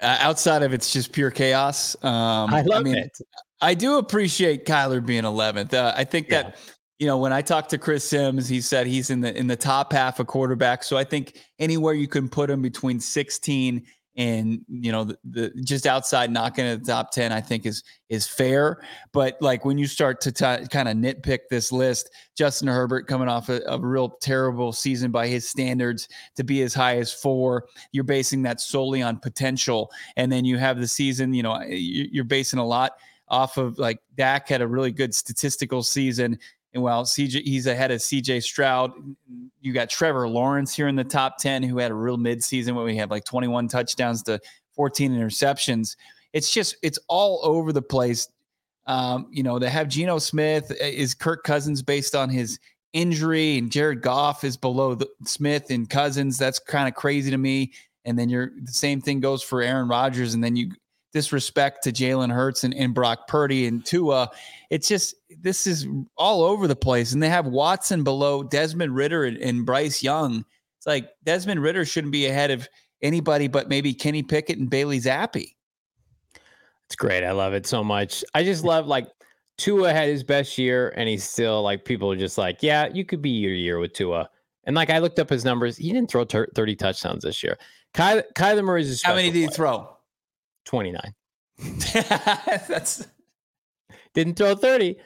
Uh, outside of it's just pure chaos. Um, I love I mean, it. I do appreciate Kyler being 11th. Uh, I think yeah. that you know when I talked to Chris Sims, he said he's in the in the top half of quarterbacks. So I think anywhere you can put him between 16 and you know the, the, just outside knocking at the top 10 i think is is fair. But like when you start to t- kind of nitpick this list justin herbert coming off a, a, real terrible season by his standards to be as high as four you're basing that solely on potential. And then you have the season you know you're basing a lot off of like Dak had a really good statistical season and while CJ he's ahead of CJ Stroud, you got Trevor Lawrence here in the top 10 who had a real midseason where we had like 21 touchdowns to 14 interceptions. It's just it's all over the place. Um, you know, they have Geno Smith is Kirk Cousins based on his injury and Jared Goff is below the, Smith and Cousins. That's kind of crazy to me. And then you're the same thing goes for Aaron Rodgers and then you disrespect to Jalen Hurts and, and Brock Purdy and Tua. It's just this is all over the place. And they have Watson below Desmond Ridder and, and Bryce Young It's like Desmond Ridder shouldn't be ahead of anybody but maybe Kenny Pickett and Bailey Zappe. It's great. I love it so much. I just love like Tua had his best year, and he's still like people are just like, yeah, you could be your year with Tua. And like I looked up his numbers, he didn't throw ter- 30 touchdowns this year. Ky- Kyler Murray's how many did he player. throw? 29. That's Didn't throw 30.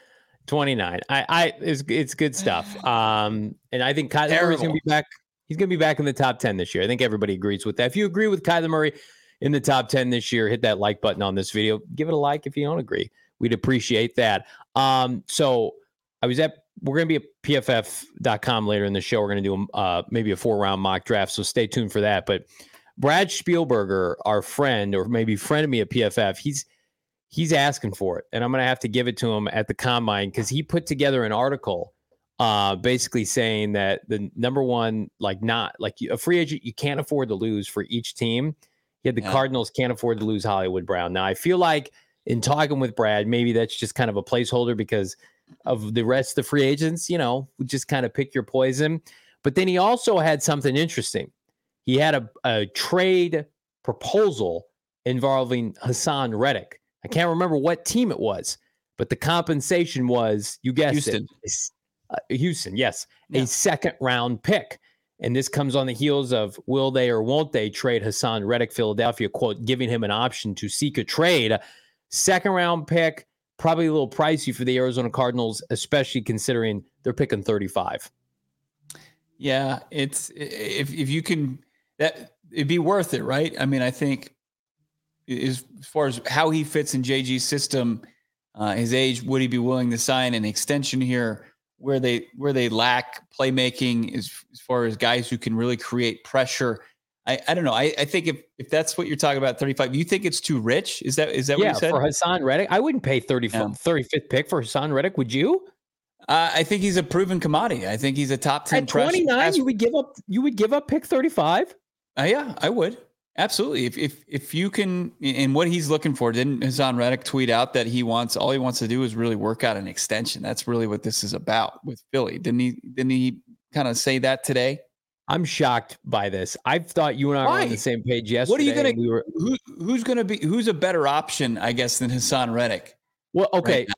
29. I, I, it's, it's good stuff. Um, and I think Kyler Murray's gonna be back. He's gonna be back in the top 10 this year. I think everybody agrees with that. If you agree with Kyler Murray in the top 10 this year, hit that like button on this video. Give it a like if you don't agree. We'd appreciate that. Um, so I was at we're going to be at pff.com later in the show. We're going to do uh, maybe a four round mock draft. So stay tuned for that. But Brad Spielberger, our friend, or maybe friend of me at PFF, he's he's asking for it, and I'm going to have to give it to him at the combine because he put together an article, uh, basically saying that the number one, like not like a free agent, you can't afford to lose for each team. He had the Yeah. Cardinals can't afford to lose Hollywood Brown. Now I feel like in talking with Brad, maybe that's just kind of a placeholder because of the rest of the free agents, you know, just kind of pick your poison. But then he also had something interesting. He had a, a trade proposal involving Haason Reddick. I can't remember what team it was, but the compensation was, you guessed Houston. it, uh, Houston, yes, Yeah. a second round pick. And this comes on the heels of will they or won't they trade Haason Reddick, Philadelphia, quote, giving him an option to seek a trade. Second round pick, probably a little pricey for the Arizona Cardinals, especially considering they're picking 35. Yeah, it's if if you can that it'd be worth it, right? I mean, I think as far as how he fits in JG's system, uh, his age, would he be willing to sign an extension here? Where they where they lack playmaking as as far as guys who can really create pressure. I, I don't know. I, I think if if that's what you're talking about, 35, you think it's too rich? Is that is that yeah, what you said? for Haason Reddick, I wouldn't pay 30, Yeah. 35th pick for Haason Reddick, would you? Uh, I think he's a proven commodity. I think he's a top 10 At 29, pass- you would give up you would give up pick 35? Uh, yeah, I would absolutely. If if if you can, and what he's looking for, didn't Haason Reddick tweet out that he wants all he wants to do is really work out an extension? That's really what this is about with Philly. Didn't he? Didn't he kind of say that today? I'm shocked by this. I thought you and I were on the same page yesterday. What are you gonna- We were Who who's going to be who's a better option, I guess, than Haason Reddick? well. Okay, now?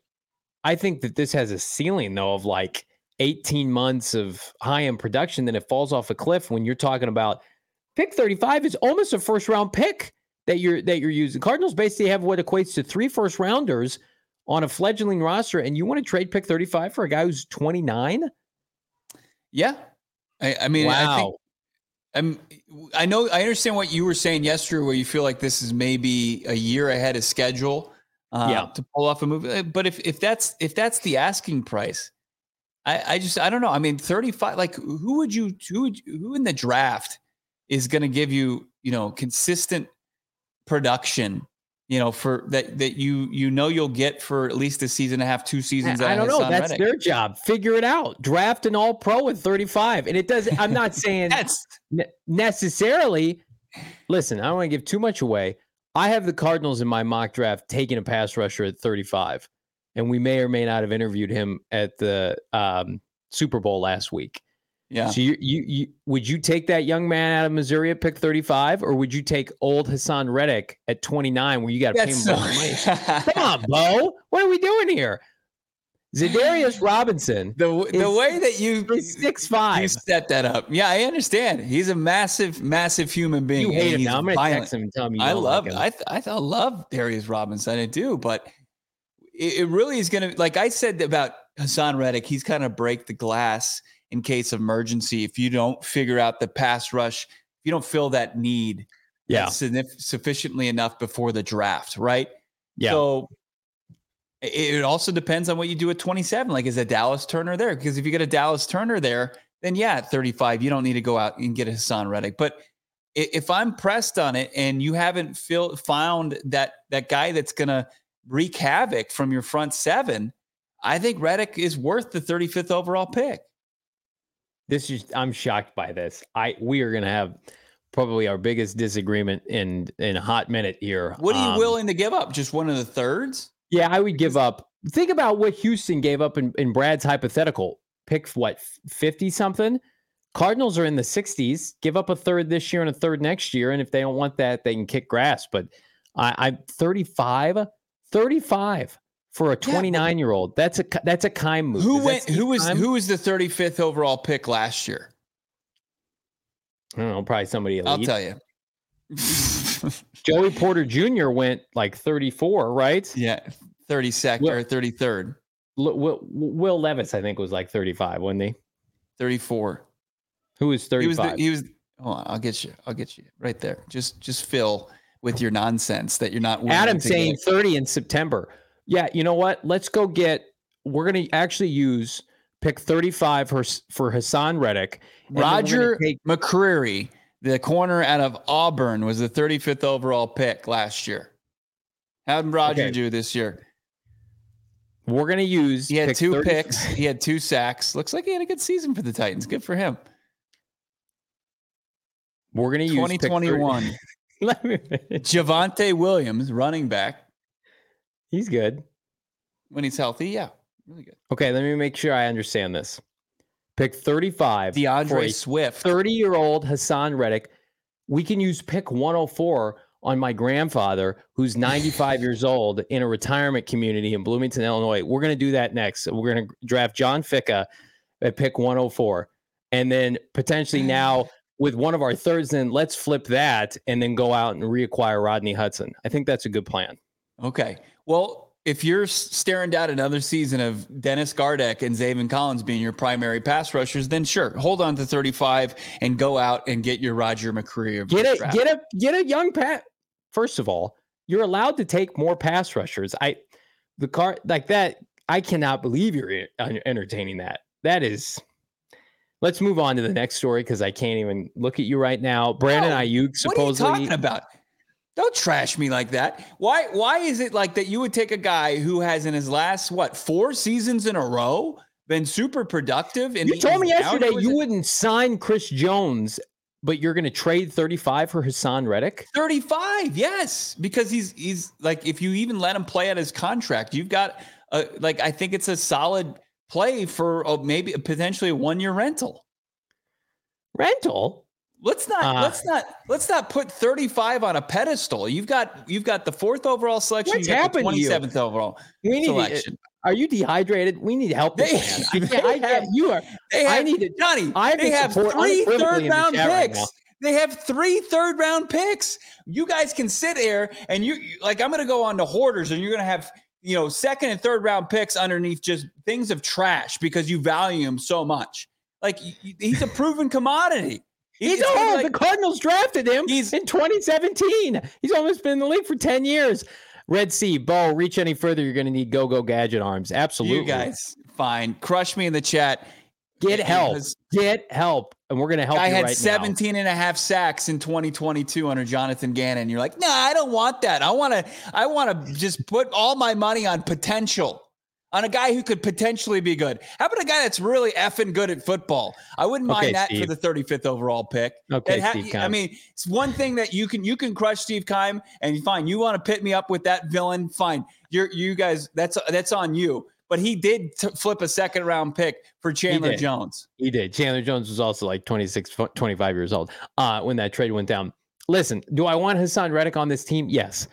I think that this has a ceiling though of like 18 months of high end production. Then it falls off a cliff when you're talking about pick 35 is almost a first round pick that you're that you're using. Cardinals basically have what equates to three first rounders on a fledgling roster, and you want to trade pick 35 for a guy who's 29? Yeah, I, I mean, I think wow. I'm, I know I understand what you were saying yesterday, where you feel like this is maybe a year ahead of schedule. Uh, Yeah. to pull off a move, Uh, but if if that's if that's the asking price, I I just I don't know. I mean, thirty five. Like, who would you who would you- who in the draft is going to give you you know consistent production? You know, for that that you you know you'll get for at least a season and a half, two seasons. I don't know. That's Reddick. their job. Figure it out. Draft an all pro at 35. And it does I'm not saying That's ne- necessarily. Listen, I don't want to give too much away. I have the Cardinals in my mock draft taking a pass rusher at 35, and we may or may not have interviewed him at the um, Super Bowl last week. Yeah. So you, you, you, would you take that young man out of Missouri at pick 35, or would you take old Haason Reddick at 29, where you got to pay him That's a bunch of money? Come on, Bo. What are we doing here? Zadarius Robinson the the Is- way that you six You set that up. Yeah, I understand. He's a massive, massive human being. You hate him now. I'm going to violent. text him and tell him I love. like him. I th- I, th- I love Darius Robinson. I do, but it, it really is going to. Like I said about Haason Reddick, he's kind of break the glass in case of emergency. If you don't figure out the pass rush, if you don't fill that need, yeah, sufficiently enough before the draft, right? yeah. So it also depends on what you do at 27. Like, is a Dallas Turner there? Because if you get a Dallas Turner there, then yeah, at 35, you don't need to go out and get a Haason Reddick. But if I'm pressed on it and you haven't feel, found that that guy that's gonna wreak havoc from your front seven, I think Reddick is worth the 35th overall pick. This is I'm shocked by this. I we are gonna have probably our biggest disagreement in in a hot minute here. What are you Um, willing to give up? Just one of the thirds? Yeah, I would give up. Think about what Houston gave up in, in Brad's hypothetical. Pick what fifty something. Cardinals are in the 60s. Give up a third this year and a third next year. And if they don't want that, they can kick grass. But I, I'm 35, 35 for a 29 year old. That's a that's a Keim move. Who went? Who was who was the 35th overall pick last year? I don't know, probably somebody elite. I'll tell you. Joey Porter Jr. went like 34, right? yeah, 32nd Well- or 33rd, Will, Will Levis, I think, was like 35, wasn't he? 34. Who was He was 35? the, he was. Hold on, I'll get you. I'll get you right there. Just just fill with your nonsense that you're not. Adam saying 30 in September. Yeah, you know what? Let's go get. We're going to actually use pick 35 for, for Haason Reddick. and then we're gonna Roger take- McCreary, the corner out of Auburn, was the 35th overall pick last year. How did Roger Okay. do this year? We're going to use. He had pick two 30 picks. He had two sacks. Looks like he had a good season for the Titans. Good for him. We're going to use 2021. Let me. Javonte Williams, running back, He's good. when he's healthy. Yeah, really good. Okay, let me make sure I understand this. Pick 35 for D'Andre Swift. 30 year old Haason Reddick. We can use pick 104 on my grandfather, who's 95 years old in a retirement community in Bloomington, Illinois. We're going to do that next. We're going to draft John Ficca at pick 104. And then potentially now with one of our thirds, then let's flip that and then go out and reacquire Rodney Hudson. I think that's a good plan. Okay. Well, if you're staring down another season of Dennis Gardeck and Zaven Collins being your primary pass rushers, then sure, hold on to 35 and go out and get your Roger McCreary. Get a draft. get a get a young pat. First of all, you're allowed to take more pass rushers. I the car like that. I cannot believe you're entertaining that. That is. Let's move on to the next story because I can't even look at you right now. Brandon No, Aiyuk What are you supposedly. talking about? Don't trash me like that. Why? Why is it like that? You would take a guy who has in his last what four seasons in a row been super productive, and you told me yesterday you wouldn't sign Chris Jones, but you're going to trade 35 for Haason Reddick. 35 yes because he's he's like if you even let him play out his contract you've got a, like i think it's a solid play for uh, maybe potentially a one year rental Rental. Let's not Uh, let's not let's not put 35 on a pedestal you've got you've got the fourth overall selection What's got the happened to you? 27th overall We need. To, selection are you dehydrated? We need help. They- man. I can't, I have- you are. they I have, need to. Johnny, I have they have three third round chat right picks. they have three third round picks. You guys can sit here and you like I'm going to go on to hoarders and you're going to have you know second and third round picks underneath just things of trash because you value him so much. Like he's a proven commodity. He's old. like- the Cardinals drafted him He's- in 2017. He's almost been in the league for 10 years. Red Sea, Bo, reach any further, you're going to need go-go gadget arms. Absolutely. you guys fine. Crush me in the chat. get help. Get help. And we're going to help I you had right 17 and a half sacks in 2022 under Jonathan Gannon. You're like, no, I don't want that. I want to, I want to just put all my money on potential, on a guy who could potentially be good. How about a guy that's really effing good at football? I wouldn't mind Okay, that Steve. for the 35th overall pick. Okay, ha- Steve I mean, it's one thing that you can you can crush Steve Keim, and fine. You want to pit me up with that villain? Fine. You're you guys. That's that's on you. But he did t- flip a second round pick for Chandler did. Jones. He did. Chandler Jones was also like 26, 25 years old uh, when that trade went down. Listen, do I want Haason Reddick on this team? Yes.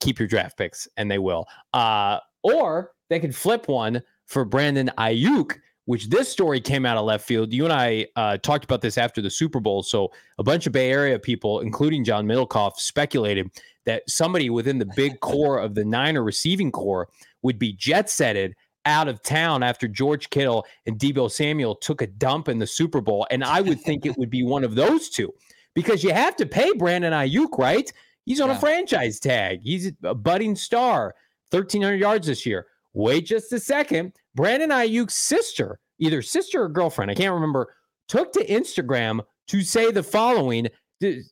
Keep your draft picks, and they will. Uh, or they could flip one for Brandon Aiyuk, which this story came out of left field. You and I uh, talked about this after the Super Bowl. So a bunch of Bay Area people, including John Middlekauff, speculated that somebody within the big core of the Niner receiving core would be jet setted out of town after George Kittle and Deebo Samuel took a dump in the Super Bowl. And I would think it would be one of those two because you have to pay Brandon Aiyuk, right? He's on Yeah. a franchise tag. He's a budding star, 1,300 yards this year. Wait just a second. Brandon Aiyuk's sister, either sister or girlfriend, I can't remember, took to Instagram to say the following.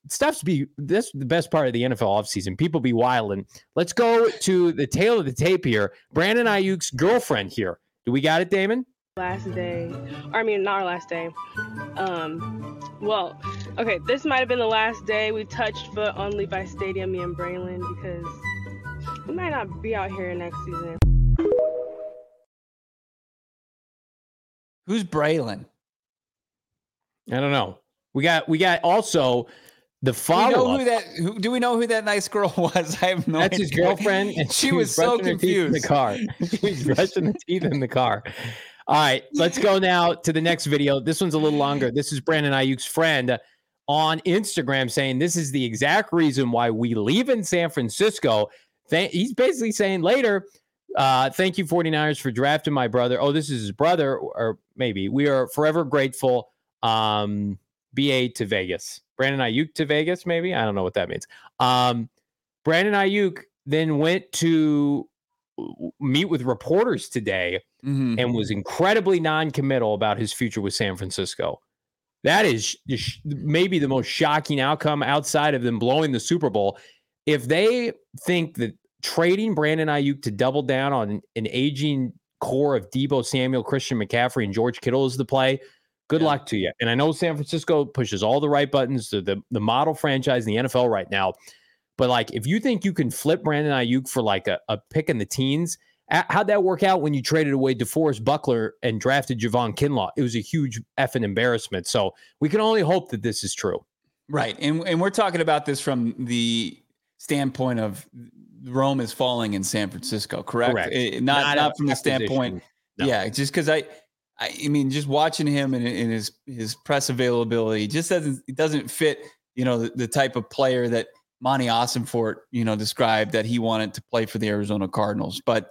Stuff's be this the best part of the NFL offseason. People be wilding. Let's go to the tail of the tape here. Brandon Aiyuk's girlfriend here. Do we got it, Damon? last day or i mean not our last day um well okay this might have been the last day we touched foot on levi stadium me and braylon because we might not be out here next season Who's Braylon? I don't know. We got we got also the follow. Do we know who that? Who, do we know who that nice girl was? I have no. That's idea. his girlfriend, and she, was, so confused in the car. she was brushing the teeth in the car. All right, let's go now to the next video. This one's a little longer. This is Brandon Aiyuk's friend on Instagram saying this is the exact reason why we leave in San Francisco. He's basically saying later, uh, thank you 49ers for drafting my brother. Oh, this is his brother, or maybe we are forever grateful. Um, BA to Vegas. Brandon Aiyuk to Vegas, maybe. I don't know what that means. Um, Brandon Aiyuk then went to meet with reporters today mm-hmm. and was incredibly non-committal about his future with San Francisco. That is maybe the most shocking outcome outside of them blowing the Super Bowl. If they think that trading Brandon Aiyuk to double down on an aging core of Deebo Samuel, Christian McCaffrey, and George Kittle is the play, good yeah. luck to you. And I know San Francisco pushes all the right buttons to the, the model franchise in the NFL right now. But like, if you think you can flip Brandon Aiyuk for like a, a pick in the teens, how'd that work out when you traded away DeForest Buckner and drafted Javon Kinlaw? It was a huge effing embarrassment. So we can only hope that this is true. Right. And, and we're talking about this from the standpoint of Rome is falling in San Francisco, correct? correct. It, eh, not, not, not from the standpoint. No. Yeah. Just because I, I, I mean, just watching him and, and his his press availability just doesn't it doesn't fit. You know, the, the type of player that Monti Ossenfort, you know, described that he wanted to play for the Arizona Cardinals. But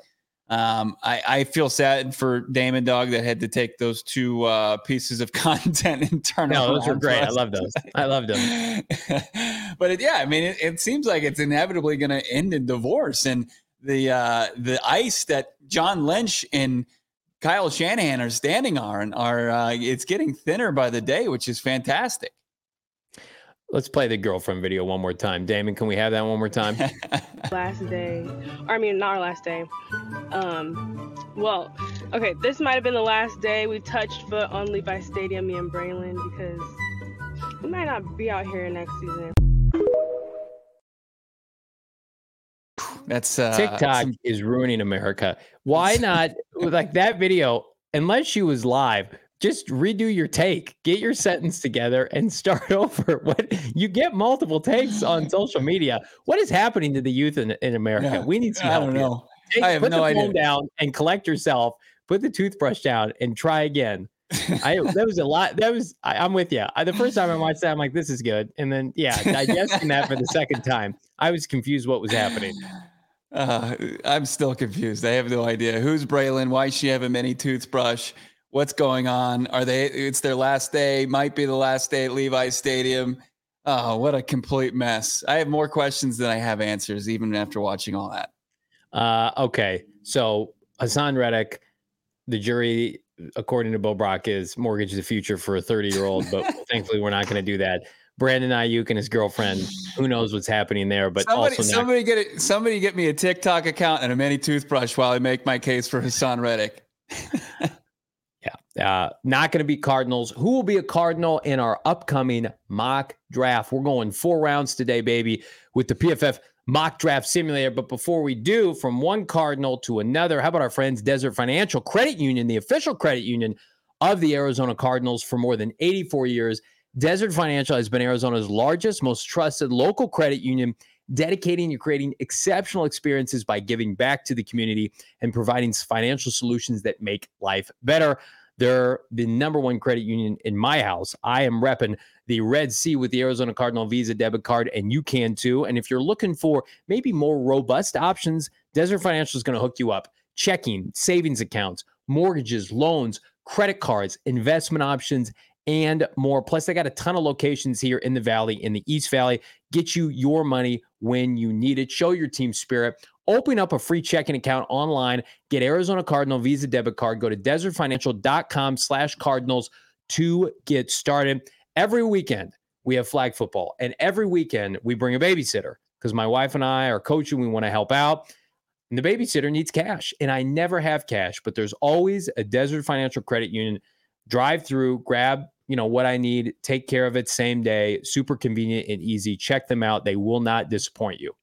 um, I, I feel sad for Damon Dog that had to take those two uh, pieces of content and turn. No, those were great. I love those. I love them. but it, yeah, I mean, it, it seems like it's inevitably going to end in divorce, and the uh, the ice that John Lynch and Kyle Shanahan are standing on are uh, it's getting thinner by the day, which is fantastic. Let's play the girlfriend video one more time. Damon, can we have that one more time? last day, or I mean, not our last day. Um, well, okay, this might have been the last day we touched foot on Levi Stadium, me and Braylon, because we might not be out here next season. That's uh, TikTok some- is ruining America. Why not like that video? Unless she was live, just redo your take, get your sentence together, and start over. What you get multiple takes on social media. What is happening to the youth in, in America? Yeah, we need some help. I don't know. Take, I have put no the idea. phone down and collect yourself. Put the toothbrush down and try again. I that was a lot. That was I, am with you. I, the first time I watched that, I'm like, this is good, and then yeah, digesting that for the second time, I was confused what was happening. Uh, I'm still confused. I have no idea who's Braylon. Why she have a mini toothbrush? What's going on? Are they? It's their last day. Might be the last day at Levi Stadium. Oh, what a complete mess! I have more questions than I have answers, even after watching all that. Uh, okay, so Haason Reddick, the jury, according to Bo Brack, is mortgage the future for a 30 year old, but thankfully we're not going to do that. Brandon Aiyuk and his girlfriend. Who knows what's happening there? But somebody, also somebody get it. Somebody get me a TikTok account and a mini toothbrush while I make my case for Haason Reddick. uh, not going to be Cardinals. Who will be a Cardinal in our upcoming mock draft? We're going four rounds today, baby, with the PFF mock draft simulator. But before we do, from one Cardinal to another, how about our friends Desert Financial Credit Union, the official credit union of the Arizona Cardinals for more than 84 years? Desert Financial has been Arizona's largest, most trusted local credit union, dedicating to creating exceptional experiences by giving back to the community and providing financial solutions that make life better. They're the number one credit union in my house. I am repping the Red Sea with the Arizona Cardinal Visa debit card, and you can too. And if you're looking for maybe more robust options, Desert Financial is going to hook you up. Checking, savings accounts, mortgages, loans, credit cards, investment options, and more. Plus, they got a ton of locations here in the Valley, in the East Valley. Get you your money when you need it. Show your team spirit. Open up a free checking account online. Get Arizona Cardinal Visa debit card. Go to desertfinancial.com slash cardinals to get started. Every weekend, we have flag football. And every weekend, we bring a babysitter because my wife and I are coaching. We want to help out. And the babysitter needs cash. And I never have cash, but there's always a Desert Financial Credit Union drive through, grab you know what I need, take care of it same day, super convenient and easy. Check them out; they will not disappoint you.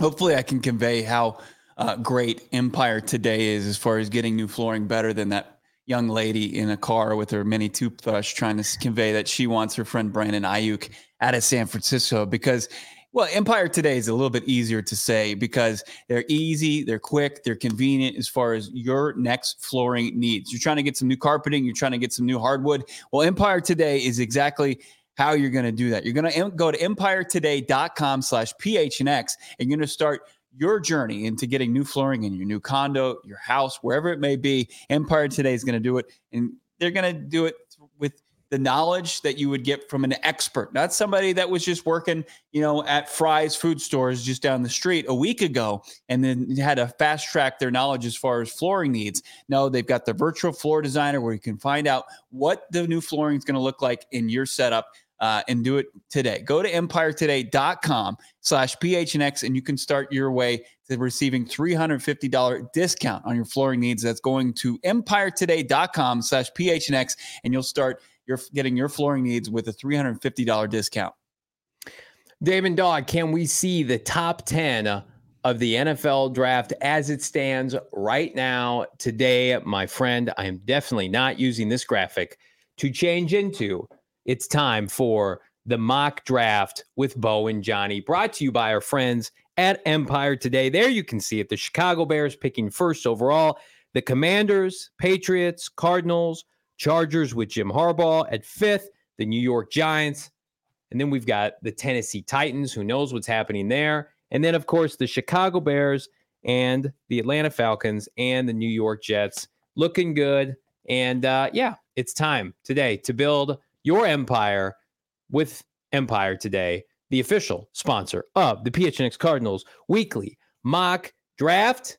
Hopefully, I can convey how uh, great Empire today is as far as getting new flooring better than that young lady in a car with her mini toothbrush trying to convey that she wants her friend Brandon Aiyuk out of San Francisco because well, Empire today is a little bit easier to say because they're easy, they're quick, they're convenient as far as your next flooring needs. You're trying to get some new carpeting, you're trying to get some new hardwood. Well, Empire today is exactly how you're going to do that. You're going to go to empiretoday.com slash PHNX and you're going to start your journey into getting new flooring in your new condo, your house, wherever it may be. Empire Today is going to do it. And they're going to do it the knowledge that you would get from an expert, not somebody that was just working, you know, at Fry's food stores just down the street a week ago and then had to fast track their knowledge as far as flooring needs. No, they've got the virtual floor designer where you can find out what the new flooring is going to look like in your setup. Uh, and do it today. Go to empiretoday.com slash PHNX and you can start your way to receiving $350 discount on your flooring needs. That's going to empiretoday.com slash PHNX and you'll start – you're getting your flooring needs with a $350 discount. David Dog, can we see the top 10 of the NFL draft as it stands right now, today, my friend? I am definitely not using this graphic to change into. It's time for the mock draft with Bo and Johnny, brought to you by our friends at Empire Today. There you can see it. The Chicago Bears picking first overall, the Commanders, Patriots, Cardinals, Chargers with Jim Harbaugh at fifth, the New York Giants. And then we've got the Tennessee Titans. Who knows what's happening there? And then, of course, the Chicago Bears and the Atlanta Falcons and the New York Jets looking good. And uh, yeah, it's time today to build your empire with Empire Today, the official sponsor of the PHNX Cardinals weekly mock draft.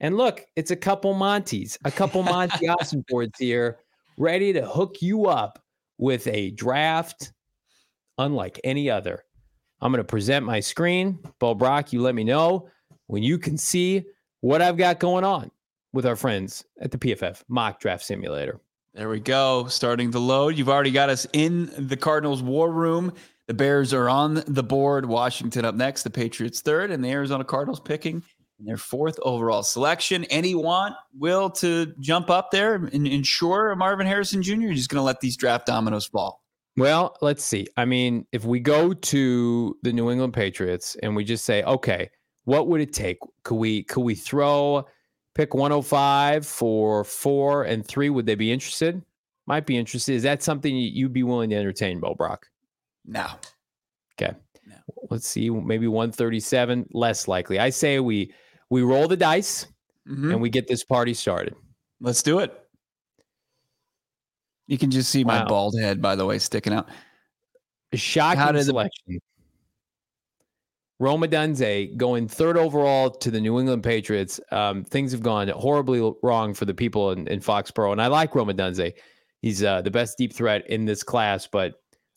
And look, it's a couple Monties, a couple Monty Austin boards here ready to hook you up with a draft unlike any other. I'm going to present my screen. Bo Brack, you let me know when you can see what I've got going on with our friends at the PFF Mock Draft Simulator. There we go. Starting to load. You've already got us in the Cardinals war room. The Bears are on the board. Washington up next. The Patriots third, and the Arizona Cardinals picking their fourth overall selection. Any want Will to jump up there and ensure Marvin Harrison Jr. You're just going to let these draft dominoes fall. Well, let's see. I mean, if we go to the New England Patriots and we just say, okay, what would it take? Could we could we throw pick 105 for four and three? Would they be interested? Might be interested. Is that something you'd be willing to entertain, Bo Brack? No. Okay. No. Let's see. Maybe 137. Less likely. I say we we roll the dice mm-hmm. and we get this party started. Let's do it. You can just see wow. my bald head, by the way, sticking out. A shocking How did selection. The- Rome Odunze going third overall to the New England Patriots. Um, things have gone horribly wrong for the people in, in Foxborough, and I like Rome Odunze. He's uh, the best deep threat in this class, but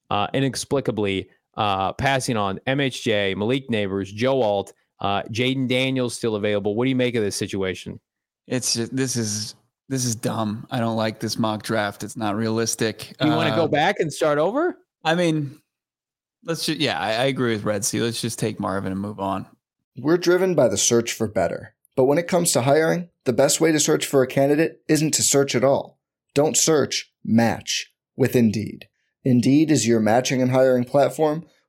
uh, inexplicably uh, passing on MHJ, Malik Nabers, Joe Alt, uh, Jayden Daniels still available. What do you make of this situation? It's just, this is this is dumb. I don't like this mock draft. It's not realistic. You uh, want to go back and start over? I mean, let's just yeah, I, I agree with Red Sea. Let's just take Marvin and move on. We're driven by the search for better. But when it comes to hiring, the best way to search for a candidate isn't to search at all. Don't search, match with Indeed. Indeed is your matching and hiring platform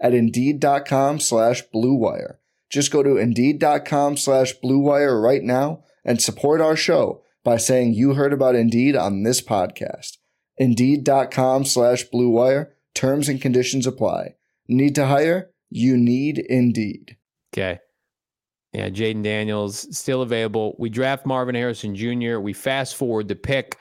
at Indeed.com slash BlueWire. Just go to Indeed.com slash BlueWire right now and support our show by saying you heard about Indeed on this podcast. Indeed.com slash BlueWire. Terms and conditions apply. Need to hire? You need Indeed. Okay. Yeah, Jayden Daniels still available. We draft Marvin Harrison Jr. We fast forward to pick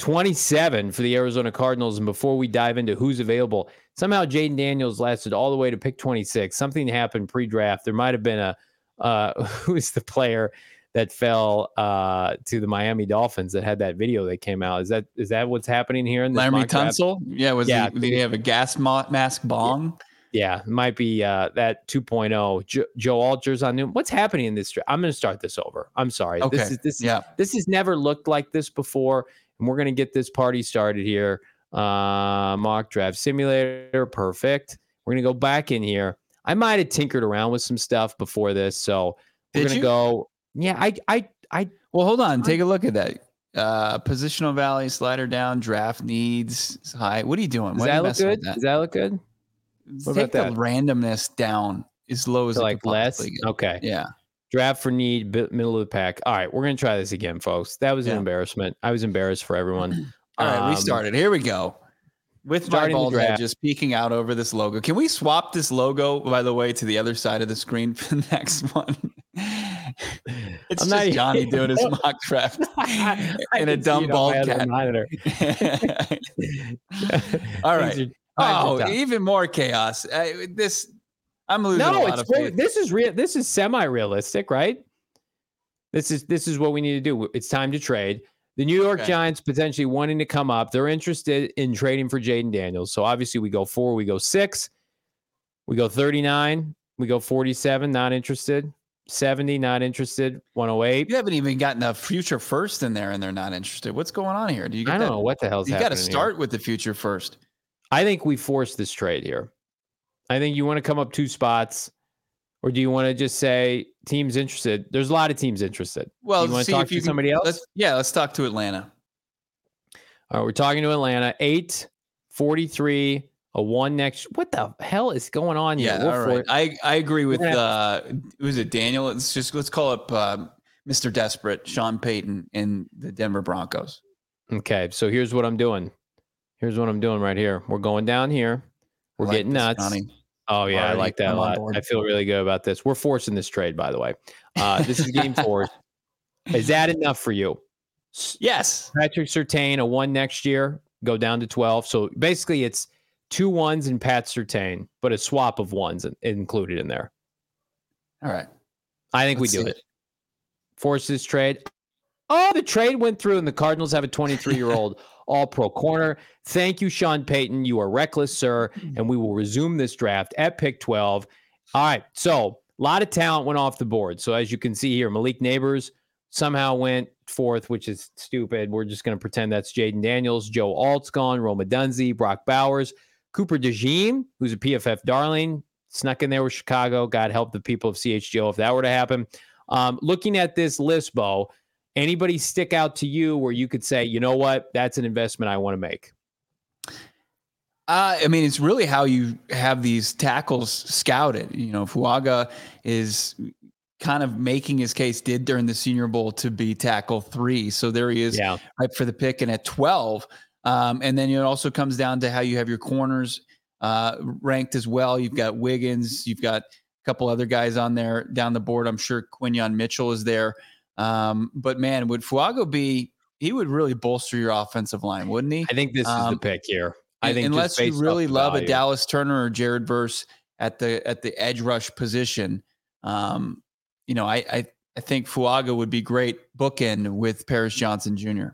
27 for the Arizona Cardinals. And before we dive into who's available, somehow Jayden Daniels lasted all the way to pick 26. Something happened pre draft. There might have been a, uh, who is the player that fell uh, to the Miami Dolphins that had that video that came out. Is that is that what's happening here in mock draft? Tunsil? Yeah, was Yeah. he, did he have a gas mask bong? Yeah, it might be uh, that 2.0. Jo- Joe Alters on new. What's happening in this? I'm going to start this over. I'm sorry. Okay. This is this is Yeah. this has never looked like this before, and we're going to get this party started here. Uh, mock draft simulator, perfect. We're going to go back in here. I might have tinkered around with some stuff before this, so we're Did going to you? go. Yeah, I, I, I. Well, hold on. Take a look at that. Uh, positional valley, slider down, draft needs high. What are you doing? Does Why that look good? that? Does that look good? what Take about the randomness down as low as So like less. get. Okay. Yeah. Draft for need, middle of the pack. All right, we're going to try this again, folks. That was an embarrassment. I was embarrassed for everyone. All right, we Um, started. Here we go. With my bald head just peeking out over this logo. Can we swap this logo, by the way, to the other side of the screen for the next one? It's I'm just not Johnny doing his mock draft I in a dumb bald cat. monitor. All are- Oh, times are tough. even more chaos. Uh, this, I'm losing a no, lot it's of faith. this is real. This is semi-realistic, right? This is this is what we need to do. It's time to trade. The New York Okay. Giants potentially wanting to come up. They're interested in trading for Jayden Daniels. So obviously we go four, we go six, we go 39, we go 47, not interested. 70, not interested. 108. You haven't even gotten a future first in there, and they're not interested. What's going on here? Do you get I don't that? know what the hell's You got to here. start with the future first. I think we force this trade here. I think you want to come up two spots, or do you want to just say teams interested? There's a lot of teams interested. Well, you want to talk to can- somebody else? Let's, yeah, let's talk to Atlanta. All right, we're talking to Atlanta. Eight, 43, a one next. What the hell is going on here? Yeah, all right. I I agree with uh was it Daniel? Let's just let's call up uh, Mr. Desperate, Sean Payton in the Denver Broncos. Okay, so here's what I'm doing. Here's what I'm doing right here. We're going down here. We're like getting nuts. Johnny. Oh yeah, I like that a I'm on lot. I feel really good about this. We're forcing this trade, by the way. Uh, this is game four. Is that enough for you? Yes. Patrick Surtain, a one next year, go down to 12. So basically, it's two ones and Pat Surtain, but a swap of ones included in there. All right. I think Let's we do see it. Force this trade. Oh, the trade went through, and the Cardinals have a 23 year old all pro corner. Thank you, Sean Payton. You are reckless, sir. And we will resume this draft at pick 12. All right. So, a lot of talent went off the board. So, as you can see here, Malik Nabers somehow went fourth, which is stupid. We're just going to pretend that's Jayden Daniels, Joe Alt's gone, Rome Odunze, Brock Bowers, Cooper DeJean, who's a PFF darling, snuck in there with Chicago. God help the people of CHGO if that were to happen. Um, looking at this list, Bo, anybody stick out to you where you could say, you know what, that's an investment I want to make? Uh, I mean, it's really how you have these tackles scouted. You know, Fuaga is kind of making his case, did during the Senior Bowl to be tackle three. So there he is Yeah. right for the pick and at 12. Um, and then it also comes down to how you have your corners uh, ranked as well. You've got Wiggins, you've got a couple other guys on there down the board. I'm sure Quinyon Mitchell is there. Um, but man, would Fuaga be, he would really bolster your offensive line, wouldn't he? I think this is the Um, pick here. I think unless you really love a. Dallas Turner or Jared Verse at the at the edge rush position, um, you know, I, I I think Fuaga would be great bookend with Paris Johnson Jr.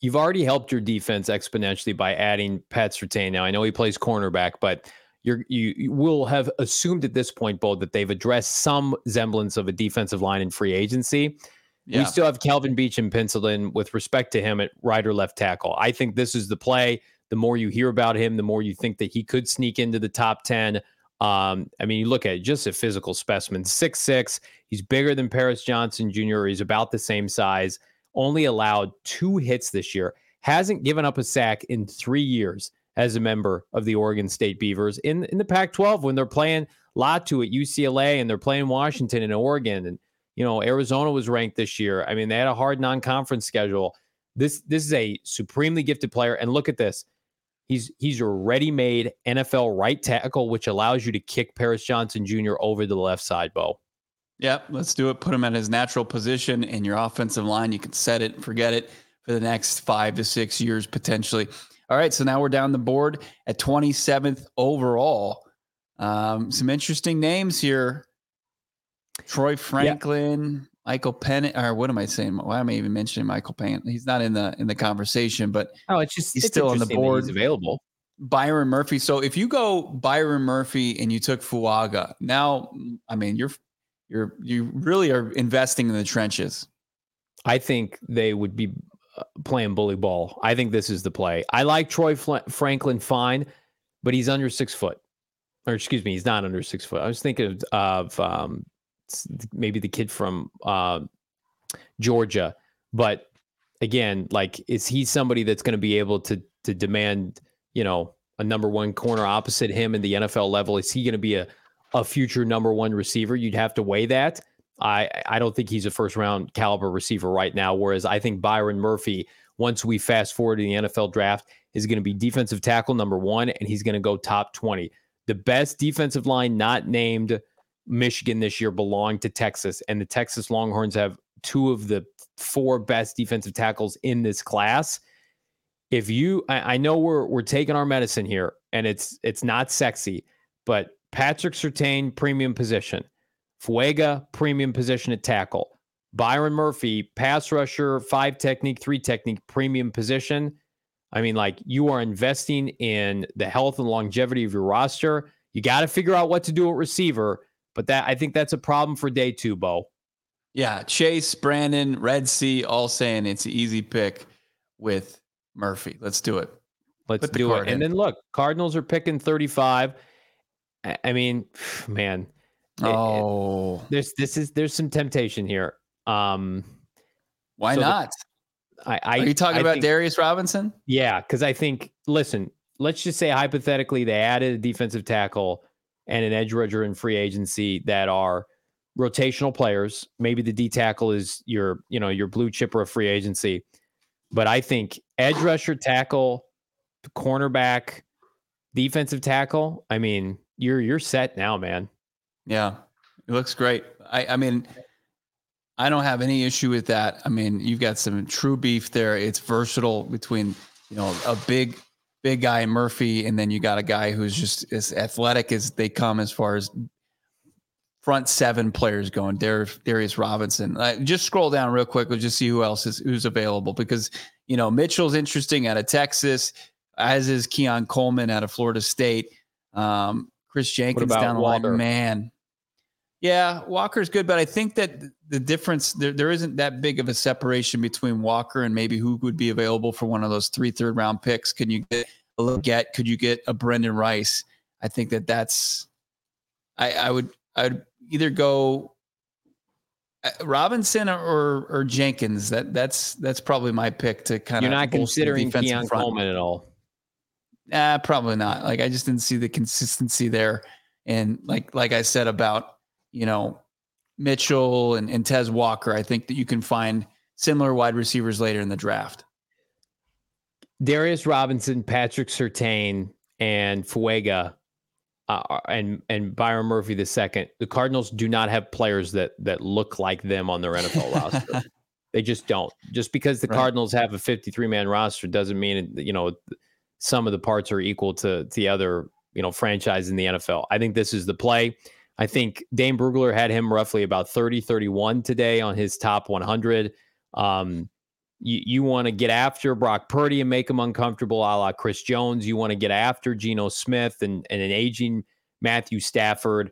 You've already helped your defense exponentially by adding Pat Surtain. Now I know he plays cornerback, but you're, you you will have assumed at this point, Bo, that they've addressed some semblance of a defensive line in free agency. Yeah, We still have Kelvin Beachum penciled in with respect to him at right or left tackle. I think this is the play. The more you hear about him, the more you think that he could sneak into the top 10. Um, I mean, you look at it, just a physical specimen, six six. He's bigger than Paris Johnson Jr. He's about the same size. Only allowed two hits this year. Hasn't given up a sack in three years as a member of the Oregon State Beavers in in the Pac-12 when they're playing Latu at UCLA and they're playing Washington and Oregon and you know Arizona was ranked this year. I mean, they had a hard non-conference schedule. This this is a supremely gifted player, and look at this. He's he's a ready-made NFL right tackle, which allows you to kick Paris Johnson Jr. over to the left side, Bo. Yep, let's do it. Put him at his natural position in your offensive line. You can set it, forget it for the next five to six years potentially. All right, so now we're down the board at 27th overall. Um, some interesting names here. Troy Franklin, Michael Penn, or what am I saying? Why am I even mentioning Michael Penn? He's not in the in the conversation, but oh, it's just he's it's still on the board. He's available. Byron Murphy. So if you go Byron Murphy and you took Fuaga, now I mean you're you're you really are investing in the trenches. I think they would be uh, playing bully ball. I think this is the play. I like Troy Franklin fine, but he's under six foot, or excuse me, he's not under six foot. I was thinking of, of um, maybe the kid from uh, Georgia. But again, like, is he somebody that's going to be able to to demand, you know, a number one corner opposite him in the NFL level? Is he going to be a a future number one receiver? You'd have to weigh that. I I don't think he's a first round caliber receiver right now. Whereas I think Byron Murphy, once we fast forward to the NFL draft, is going to be defensive tackle number one, and he's going to go top twenty. The best defensive line not named Michigan this year belonged to Texas, and the Texas Longhorns have two of the four best defensive tackles in this class. If you, I, I know we're we're taking our medicine here, and it's it's not sexy, but Patrick Surtain premium position, Fuaga premium position at tackle, Byron Murphy pass rusher, five technique, three technique premium position. I mean, like you are investing in the health and longevity of your roster. You got to figure out what to do at receiver but that I think that's a problem for day two, Bo. Yeah, Chase, Brandon, Red Sea, all saying it's an easy pick with Murphy. Let's do it. Let's do it. In. And then look, Cardinals are picking 35. I mean, man. Oh, it, it, there's this is there's some temptation here. Um, why so not? The, I, I, are you talking I about think, Darius Robinson? Yeah, because I think listen, let's just say hypothetically they added a defensive tackle and an edge rusher in free agency that are rotational players. Maybe the D tackle is your, you know, your blue chipper of free agency. But I think edge rusher, tackle, cornerback, defensive tackle. I mean, you're you're set now, man. Yeah, it looks great. I I mean, I don't have any issue with that. I mean, you've got some true beef there. It's versatile between you know a big big guy Murphy, and then you got a guy who's just as athletic as they come as far as front seven players going. Dar- Darius Robinson. Uh, just scroll down real quick. We'll just see who else is who's available because you know Mitchell's interesting out of Texas, as is Keon Coleman out of Florida State. Um, Kris Jenkins down the Walker? line, man. Yeah, Walker's good, but I think that the difference there, there isn't that big of a separation between Walker and maybe who would be available for one of those three third round picks. Can you get a? Could you get a Brenden Rice? I think that that's. I, I would I would either go uh, Robinson or or Jenkins. That that's that's probably my pick to kind of. You're not considering Keon Coleman at all. Uh, probably not. Like I just didn't see the consistency there, and like like I said about you know Mitchell and, and Tez Walker, I think that you can find similar wide receivers later in the draft. Darius Robinson, Patrick Surtain, and Fuaga, uh, and and Byron Murphy the second. The Cardinals do not have players that that look like them on their NFL roster. They just don't. Just because the right. Cardinals have a 53 man roster doesn't mean you know some of the parts are equal to, to the other you know franchise in the NFL. I think this is the play. I think Dane Brugler had him roughly about 30, 31 today on his top 100. Um, you, you want to get after Brock Purdy and make him uncomfortable, a la Chris Jones. You want to get after Geno Smith and, and an aging Matthew Stafford.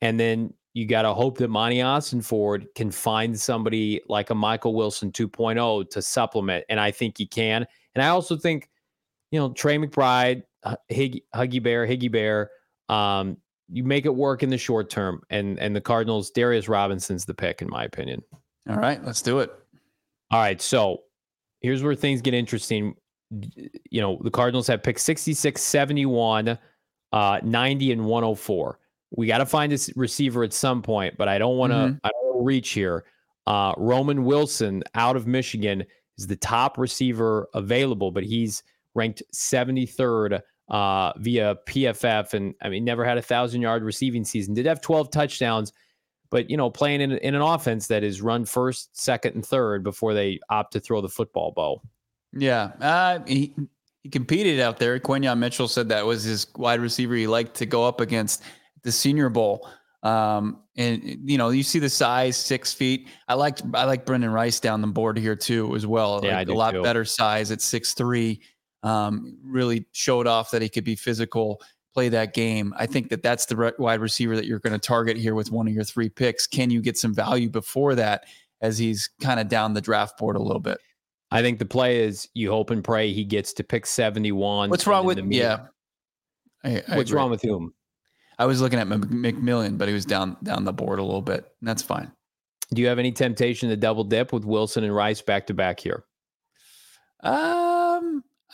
And then you got to hope that Monti Ossenfort can find somebody like a Michael Wilson 2.0 to supplement. And I think he can. And I also think, you know, Trey McBride, Huggy Bear, Higgy Bear, um, you make it work in the short term. And and the Cardinals, Darius Robinson's the pick, in my opinion. All right, let's do it. All right, so here's where things get interesting. You know, the Cardinals have picked 66, 71, uh, 90, and 104. We got to find this receiver at some point, but I don't want to. Mm-hmm. I don't reach here. Uh, Roman Wilson out of Michigan is the top receiver available, but he's ranked 73rd uh, via PFF, and I mean, never had a thousand yard receiving season. Did have 12 touchdowns, but you know, playing in, in an offense that is run first, second, and third before they opt to throw the football Bo. Yeah, uh, he he competed out there. Quinyon Mitchell said that was his wide receiver he liked to go up against the Senior Bowl. Um, and you know, you see the size, six feet. I liked I like Brenden Rice down the board here too as well. Yeah, I like a lot too. better size at six three. Um, really showed off that he could be physical, play that game. I think that that's the wide receiver that you're going to target here with one of your three picks. Can you get some value before that as he's kind of down the draft board a little bit? I think the play is you hope and pray he gets to pick 71. What's wrong with yeah? I, I What's agree. wrong with whom? I was looking at Mc- McMillan, but he was down down the board a little bit. And that's fine. Do you have any temptation to double dip with Wilson and Rice back to back here? Um,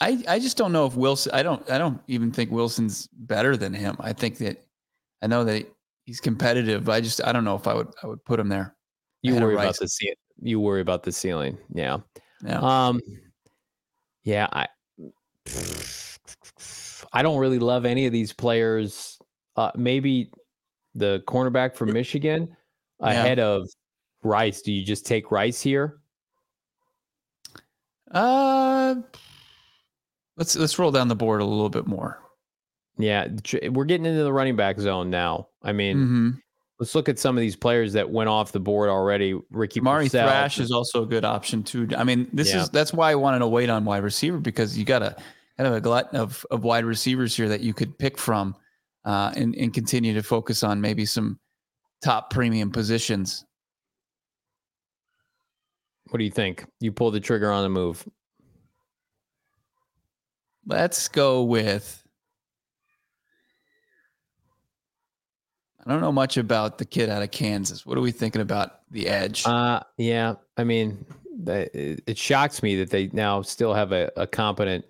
I I just don't know if Wilson. I don't I don't even think Wilson's better than him. I think that I know that he's competitive. But I just I don't know if I would I would put him there. You worry about the ceiling. You worry about the ceiling. Yeah. Yeah. Um, yeah, I I don't really love any of these players. Uh, maybe the cornerback from Michigan Yeah. ahead of Rice. Do you just take Rice here? Uh, let's let's roll down the board a little bit more. Yeah, we're getting into the running back zone now. I mean, Mm-hmm. let's look at some of these players that went off the board already. Ricky Mari Pearsall. Thrash is also a good option too. I mean, this Yeah. is that's why I wanted to wait on wide receiver because you got a kind of a glut of of wide receivers here that you could pick from, uh, and and continue to focus on maybe some top premium positions. What do you think? You pull the trigger on the move. Let's go with. I don't know much about the kid out of Kansas. What are we thinking about the edge? Uh, yeah. I mean, it, shocks me that they now still have a, a competent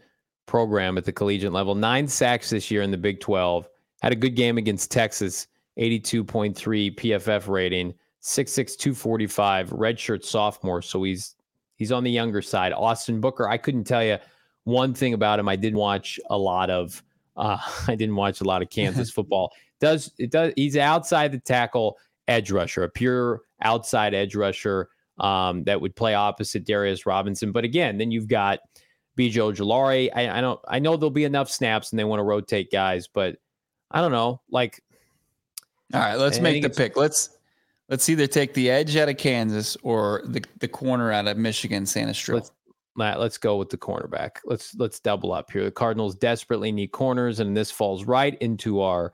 program at the collegiate level. Nine sacks this year in the Big 12. Had a good game against Texas, 82.3 PFF rating, 6'6, 245, redshirt sophomore. So he's he's on the younger side. Austin Booker, I couldn't tell you one thing about him. I didn't watch a lot of uh, I didn't watch a lot of Kansas football. Does it does he's outside the tackle edge rusher, a pure outside edge rusher um, that would play opposite Darius Robinson. But again, then you've got BJ Ojulari. I, I don't I know there'll be enough snaps and they want to rotate guys, but I don't know. Like All right, let's make the pick. Let's let's either take the edge out of Kansas or the the corner out of Michigan, Santa. Let's- Matt, let's go with the cornerback. Let's let's double up here. The Cardinals desperately need corners, and this falls right into our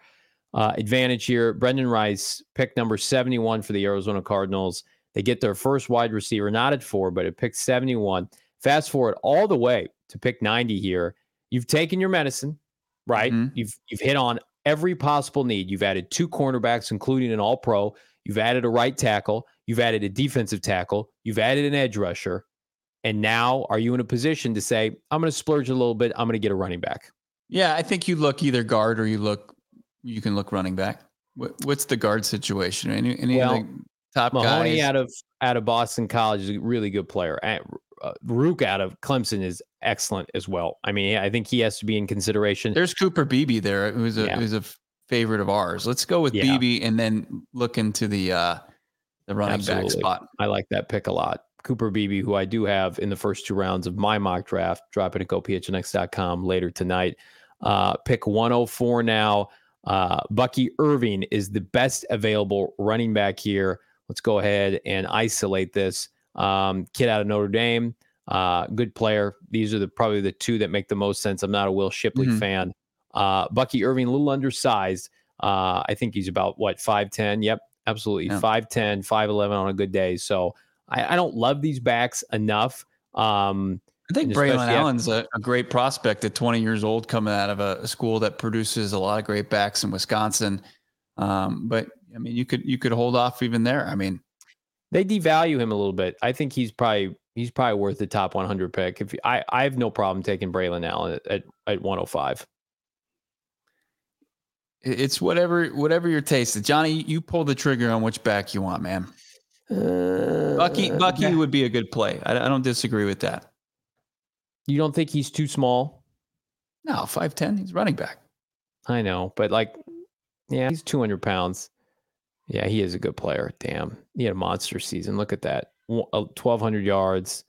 uh, advantage here. Brenden Rice, pick number 71 for the Arizona Cardinals. They get their first wide receiver, not at four, but at pick 71. Fast forward all the way to pick 90 here. You've taken your medicine, right? Mhm. You've you've hit on every possible need. You've added two cornerbacks, including an all pro. You've added a right tackle. You've added a defensive tackle. You've added an edge rusher. And now are you in a position to say, I'm going to splurge a little bit. I'm going to get a running back? yeah, I think you look either guard or you look you can look running back. What, what's the guard situation? Any any Well, top Mahogany guys? out of out of Boston College is a really good player. And uh, Rook out of Clemson is excellent as well. I mean, I think he has to be in consideration. There's Cooper Beebe there, who's a Yeah. who's a favorite of ours. Let's go with Yeah. Beebe and then look into the uh the running back spot. I like that pick a lot. Cooper Beebe, who I do have in the first two rounds of my mock draft, dropping at gophnx.com later tonight. Uh, pick 104 now. Uh, Bucky Irving is the best available running back here. Let's go ahead and isolate this um, kid out of Notre Dame. Uh, good player. These are the probably the two that make the most sense. I'm not a Will Shipley Mhm. fan. Uh, Bucky Irving, a little undersized. Uh, I think he's about what 5'10. Yep, absolutely. Yeah. 5'10, 5'11 on a good day. So I, I don't love these backs enough. Um, I think Braylon Allen's a, a great prospect at 20 years old, coming out of a, a school that produces a lot of great backs in Wisconsin. Um, but I mean, you could you could hold off even there. I mean, they devalue him a little bit. I think he's probably he's probably worth the top 100 pick. If I I have no problem taking Braylon Allen at, at, at 105. it's whatever whatever your taste. is. Johnny, you pull the trigger on which back you want, man. Bucky Uh, Bucky okay. would be a good play. I, I don't disagree with that. You don't think he's too small? No, five ten. He's running back. I know, but like, yeah, he's 200 pounds. Yeah, he is a good player. Damn, he had a monster season. Look at that, uh, 1,200 yards,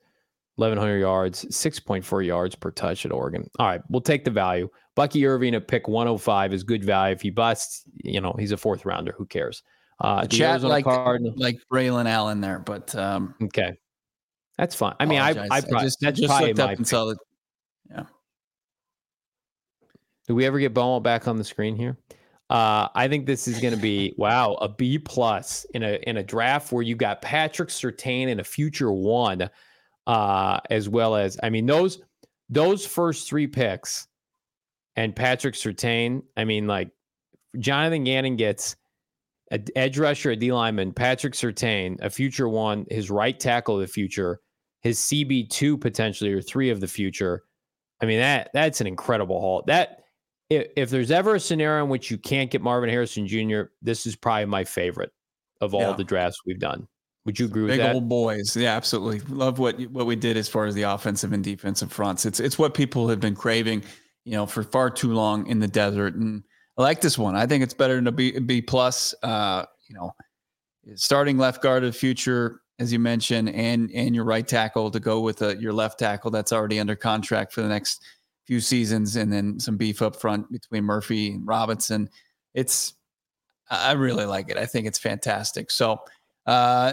1,100 yards, 6.4 yards per touch at Oregon. All right, we'll take the value. Bucky Irving at pick 105 is good value. If he busts, you know, he's a fourth rounder. Who cares? Uh, chat like Cardinals. like Braylon Allen there, but um, Okay, that's fine. I mean, I. I, probably, just, that's just probably looked my. up and saw that. Do we ever get Bomo back on the screen here? Uh, I think this is going to be wow a B plus in a in a draft where you got Patrick Surtain and a future one, uh, as well as I mean those those first three picks and Patrick Surtain. I mean like Jonathan Gannon gets a d- edge rusher, a D lineman, Patrick Surtain, a future one, his right tackle of the future, his CB two potentially or three of the future. I mean that that's an incredible haul. That if, if there's ever a scenario in which you can't get Marvin Harrison Jr., this is probably my favorite of all Yeah. the drafts we've done. Would you agree with Big that? old boys. Yeah, absolutely. Love what what we did as far as the offensive and defensive fronts. It's it's what people have been craving, you know, for far too long in the desert. And I like this one. I think it's better than a B B plus. Uh, you know, starting left guard of the future, as you mentioned, and and your right tackle to go with uh your left tackle that's already under contract for the next few seasons, and then some beef up front between Murphy and Robinson. It's I really like it. I think it's fantastic. So. Uh,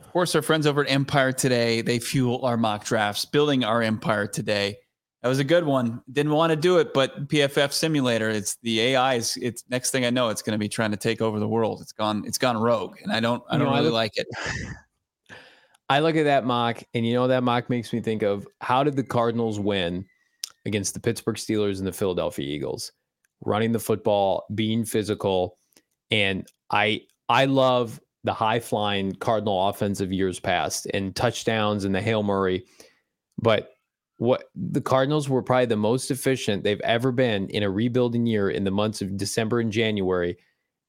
of course, our friends over at Empire today, they fuel our mock drafts, building our empire today. That was a good one. Didn't want to do it, but PFF simulator, it's the AI is it's next thing I know, it's going to be trying to take over the world. It's gone, it's gone rogue. And I don't I don't know, I really look- like it. I look at that mock, and you know that mock makes me think of how did the Cardinals win against the Pittsburgh Steelers and the Philadelphia Eagles, running the football, being physical, and I I love the high flying Cardinal offense of years past and touchdowns and the hail Murray, but what the Cardinals were probably the most efficient they've ever been in a rebuilding year in the months of December and January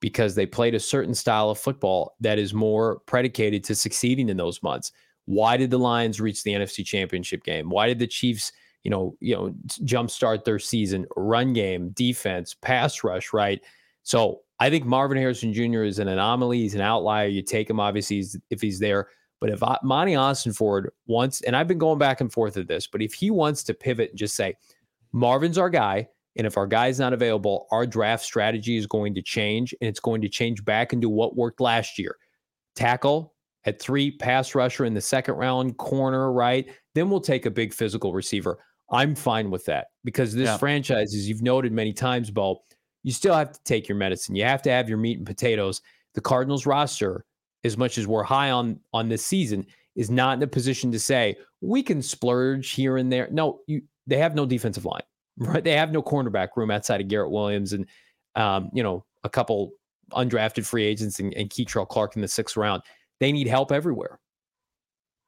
because they played a certain style of football that is more predicated to succeeding in those months. Why did the Lions reach the NFC Championship game? Why did the Chiefs, you know, you know, jumpstart their season? Run game, defense, pass rush, right? So I think Marvin Harrison Jr. is an anomaly. He's an outlier. You take him, obviously, if he's there. But if I- Monti Ossenfort wants, and I've been going back and forth at this, but if he wants to pivot and just say, Marvin's our guy, and if our guy's not available, our draft strategy is going to change, and it's going to change back into what worked last year. Tackle at three, pass rusher in the second round, corner, right? Then we'll take a big physical receiver. I'm fine with that because this Yeah. franchise, as you've noted many times, Bo, you still have to take your medicine. You have to have your meat and potatoes. The Cardinals roster, as much as we're high on on this season, is not in a position to say we can splurge here and there. No, you they have no defensive line, right? They have no cornerback room outside of Garrett Williams and um, you know, a couple undrafted free agents and, and Clark in the sixth round. They need help everywhere.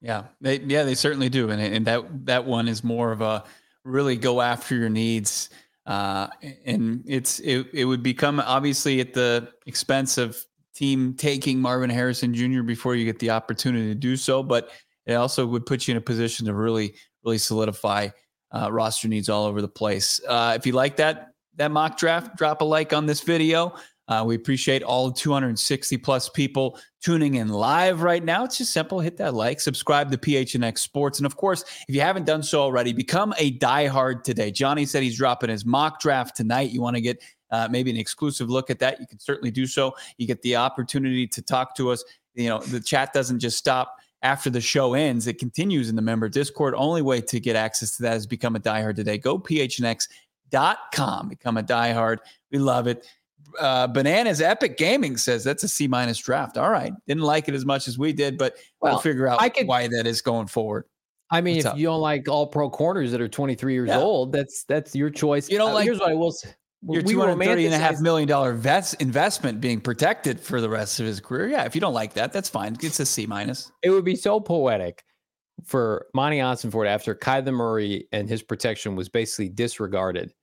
Yeah, they yeah they certainly do, and and that that one is more of a really go after your needs, uh, and it's it it would become obviously at the expense of team taking Marvin Harrison Jr. before you get the opportunity to do so, but it also would put you in a position to really really solidify uh, roster needs all over the place. Uh, if you like that that mock draft, drop a like on this video. Uh, we appreciate all 260 plus people tuning in live right now. It's just simple. Hit that like, subscribe to PHNX Sports. And of course, if you haven't done so already, become a diehard today. Johnny said he's dropping his mock draft tonight. You want to get uh, maybe an exclusive look at that? You can certainly do so. You get the opportunity to talk to us. You know, the chat doesn't just stop after the show ends, it continues in the member Discord. Only way to get access to that is become a diehard today. Go phnx.com, become a diehard. We love it uh, Bananas Epic Gaming says that's a C minus draft. All right, didn't like it as much as we did, but Well, we'll figure out could- why that is going forward. I mean, What's if up? you don't like all pro corners that are 23 years Yeah. old, that's that's your choice. You don't Uh, like Here's what I will say. Your We two hundred thirty and a half million dollar vest investment being protected for the rest of his career. Yeah, if you don't like that, that's fine. It's a C minus. It would be so poetic for Monti Ossenfort after Kyler Murray and his protection was basically disregarded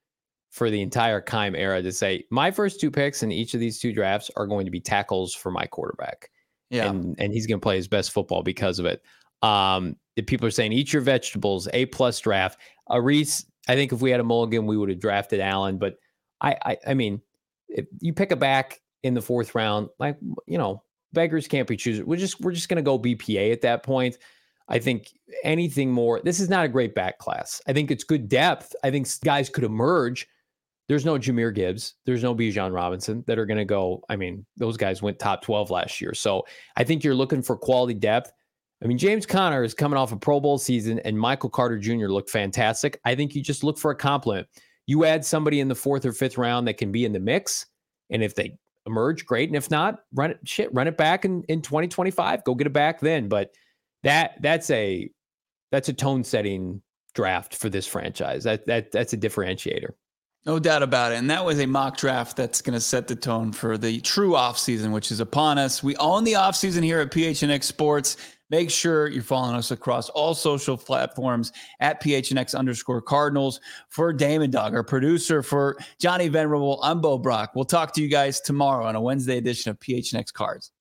for the entire Keim era to say my first two picks in each of these two drafts are going to be tackles for my quarterback. Yeah, and and he's going to play his best football because of it. Um, the people are saying eat your vegetables, A plus draft. A Reese, I think if we had a mulligan, we would have drafted Allen. But I, I, I mean, if you pick a back in the fourth round, like you know, beggars can't be choosers. We're just we're just going to go BPA at that point. I think anything more. This is not a great back class. I think it's good depth. I think guys could emerge. There's no Jahmyr Gibbs. There's no Bijan Robinson that are going to go. I mean, those guys went top 12 last year. So I think you're looking for quality depth. I mean, James Conner is coming off a Pro Bowl season, and Michael Carter Jr. looked fantastic. I think you just look for a compliment. You add somebody in the fourth or fifth round that can be in the mix, and if they emerge, great. And if not, run it shit, run it back in, in 2025. Go get it back then. But that that's a that's a tone setting draft for this franchise. That that that's a differentiator. No doubt about it. And that was a mock draft that's going to set the tone for the true offseason, which is upon us. We own the offseason here at PHNX Sports. Make sure you're following us across all social platforms at PHNX underscore Cardinals. For Damon Dog, our producer, for Johnny Venerable, I'm Bo Brack. We'll talk to you guys tomorrow on a Wednesday edition of PHNX Cards.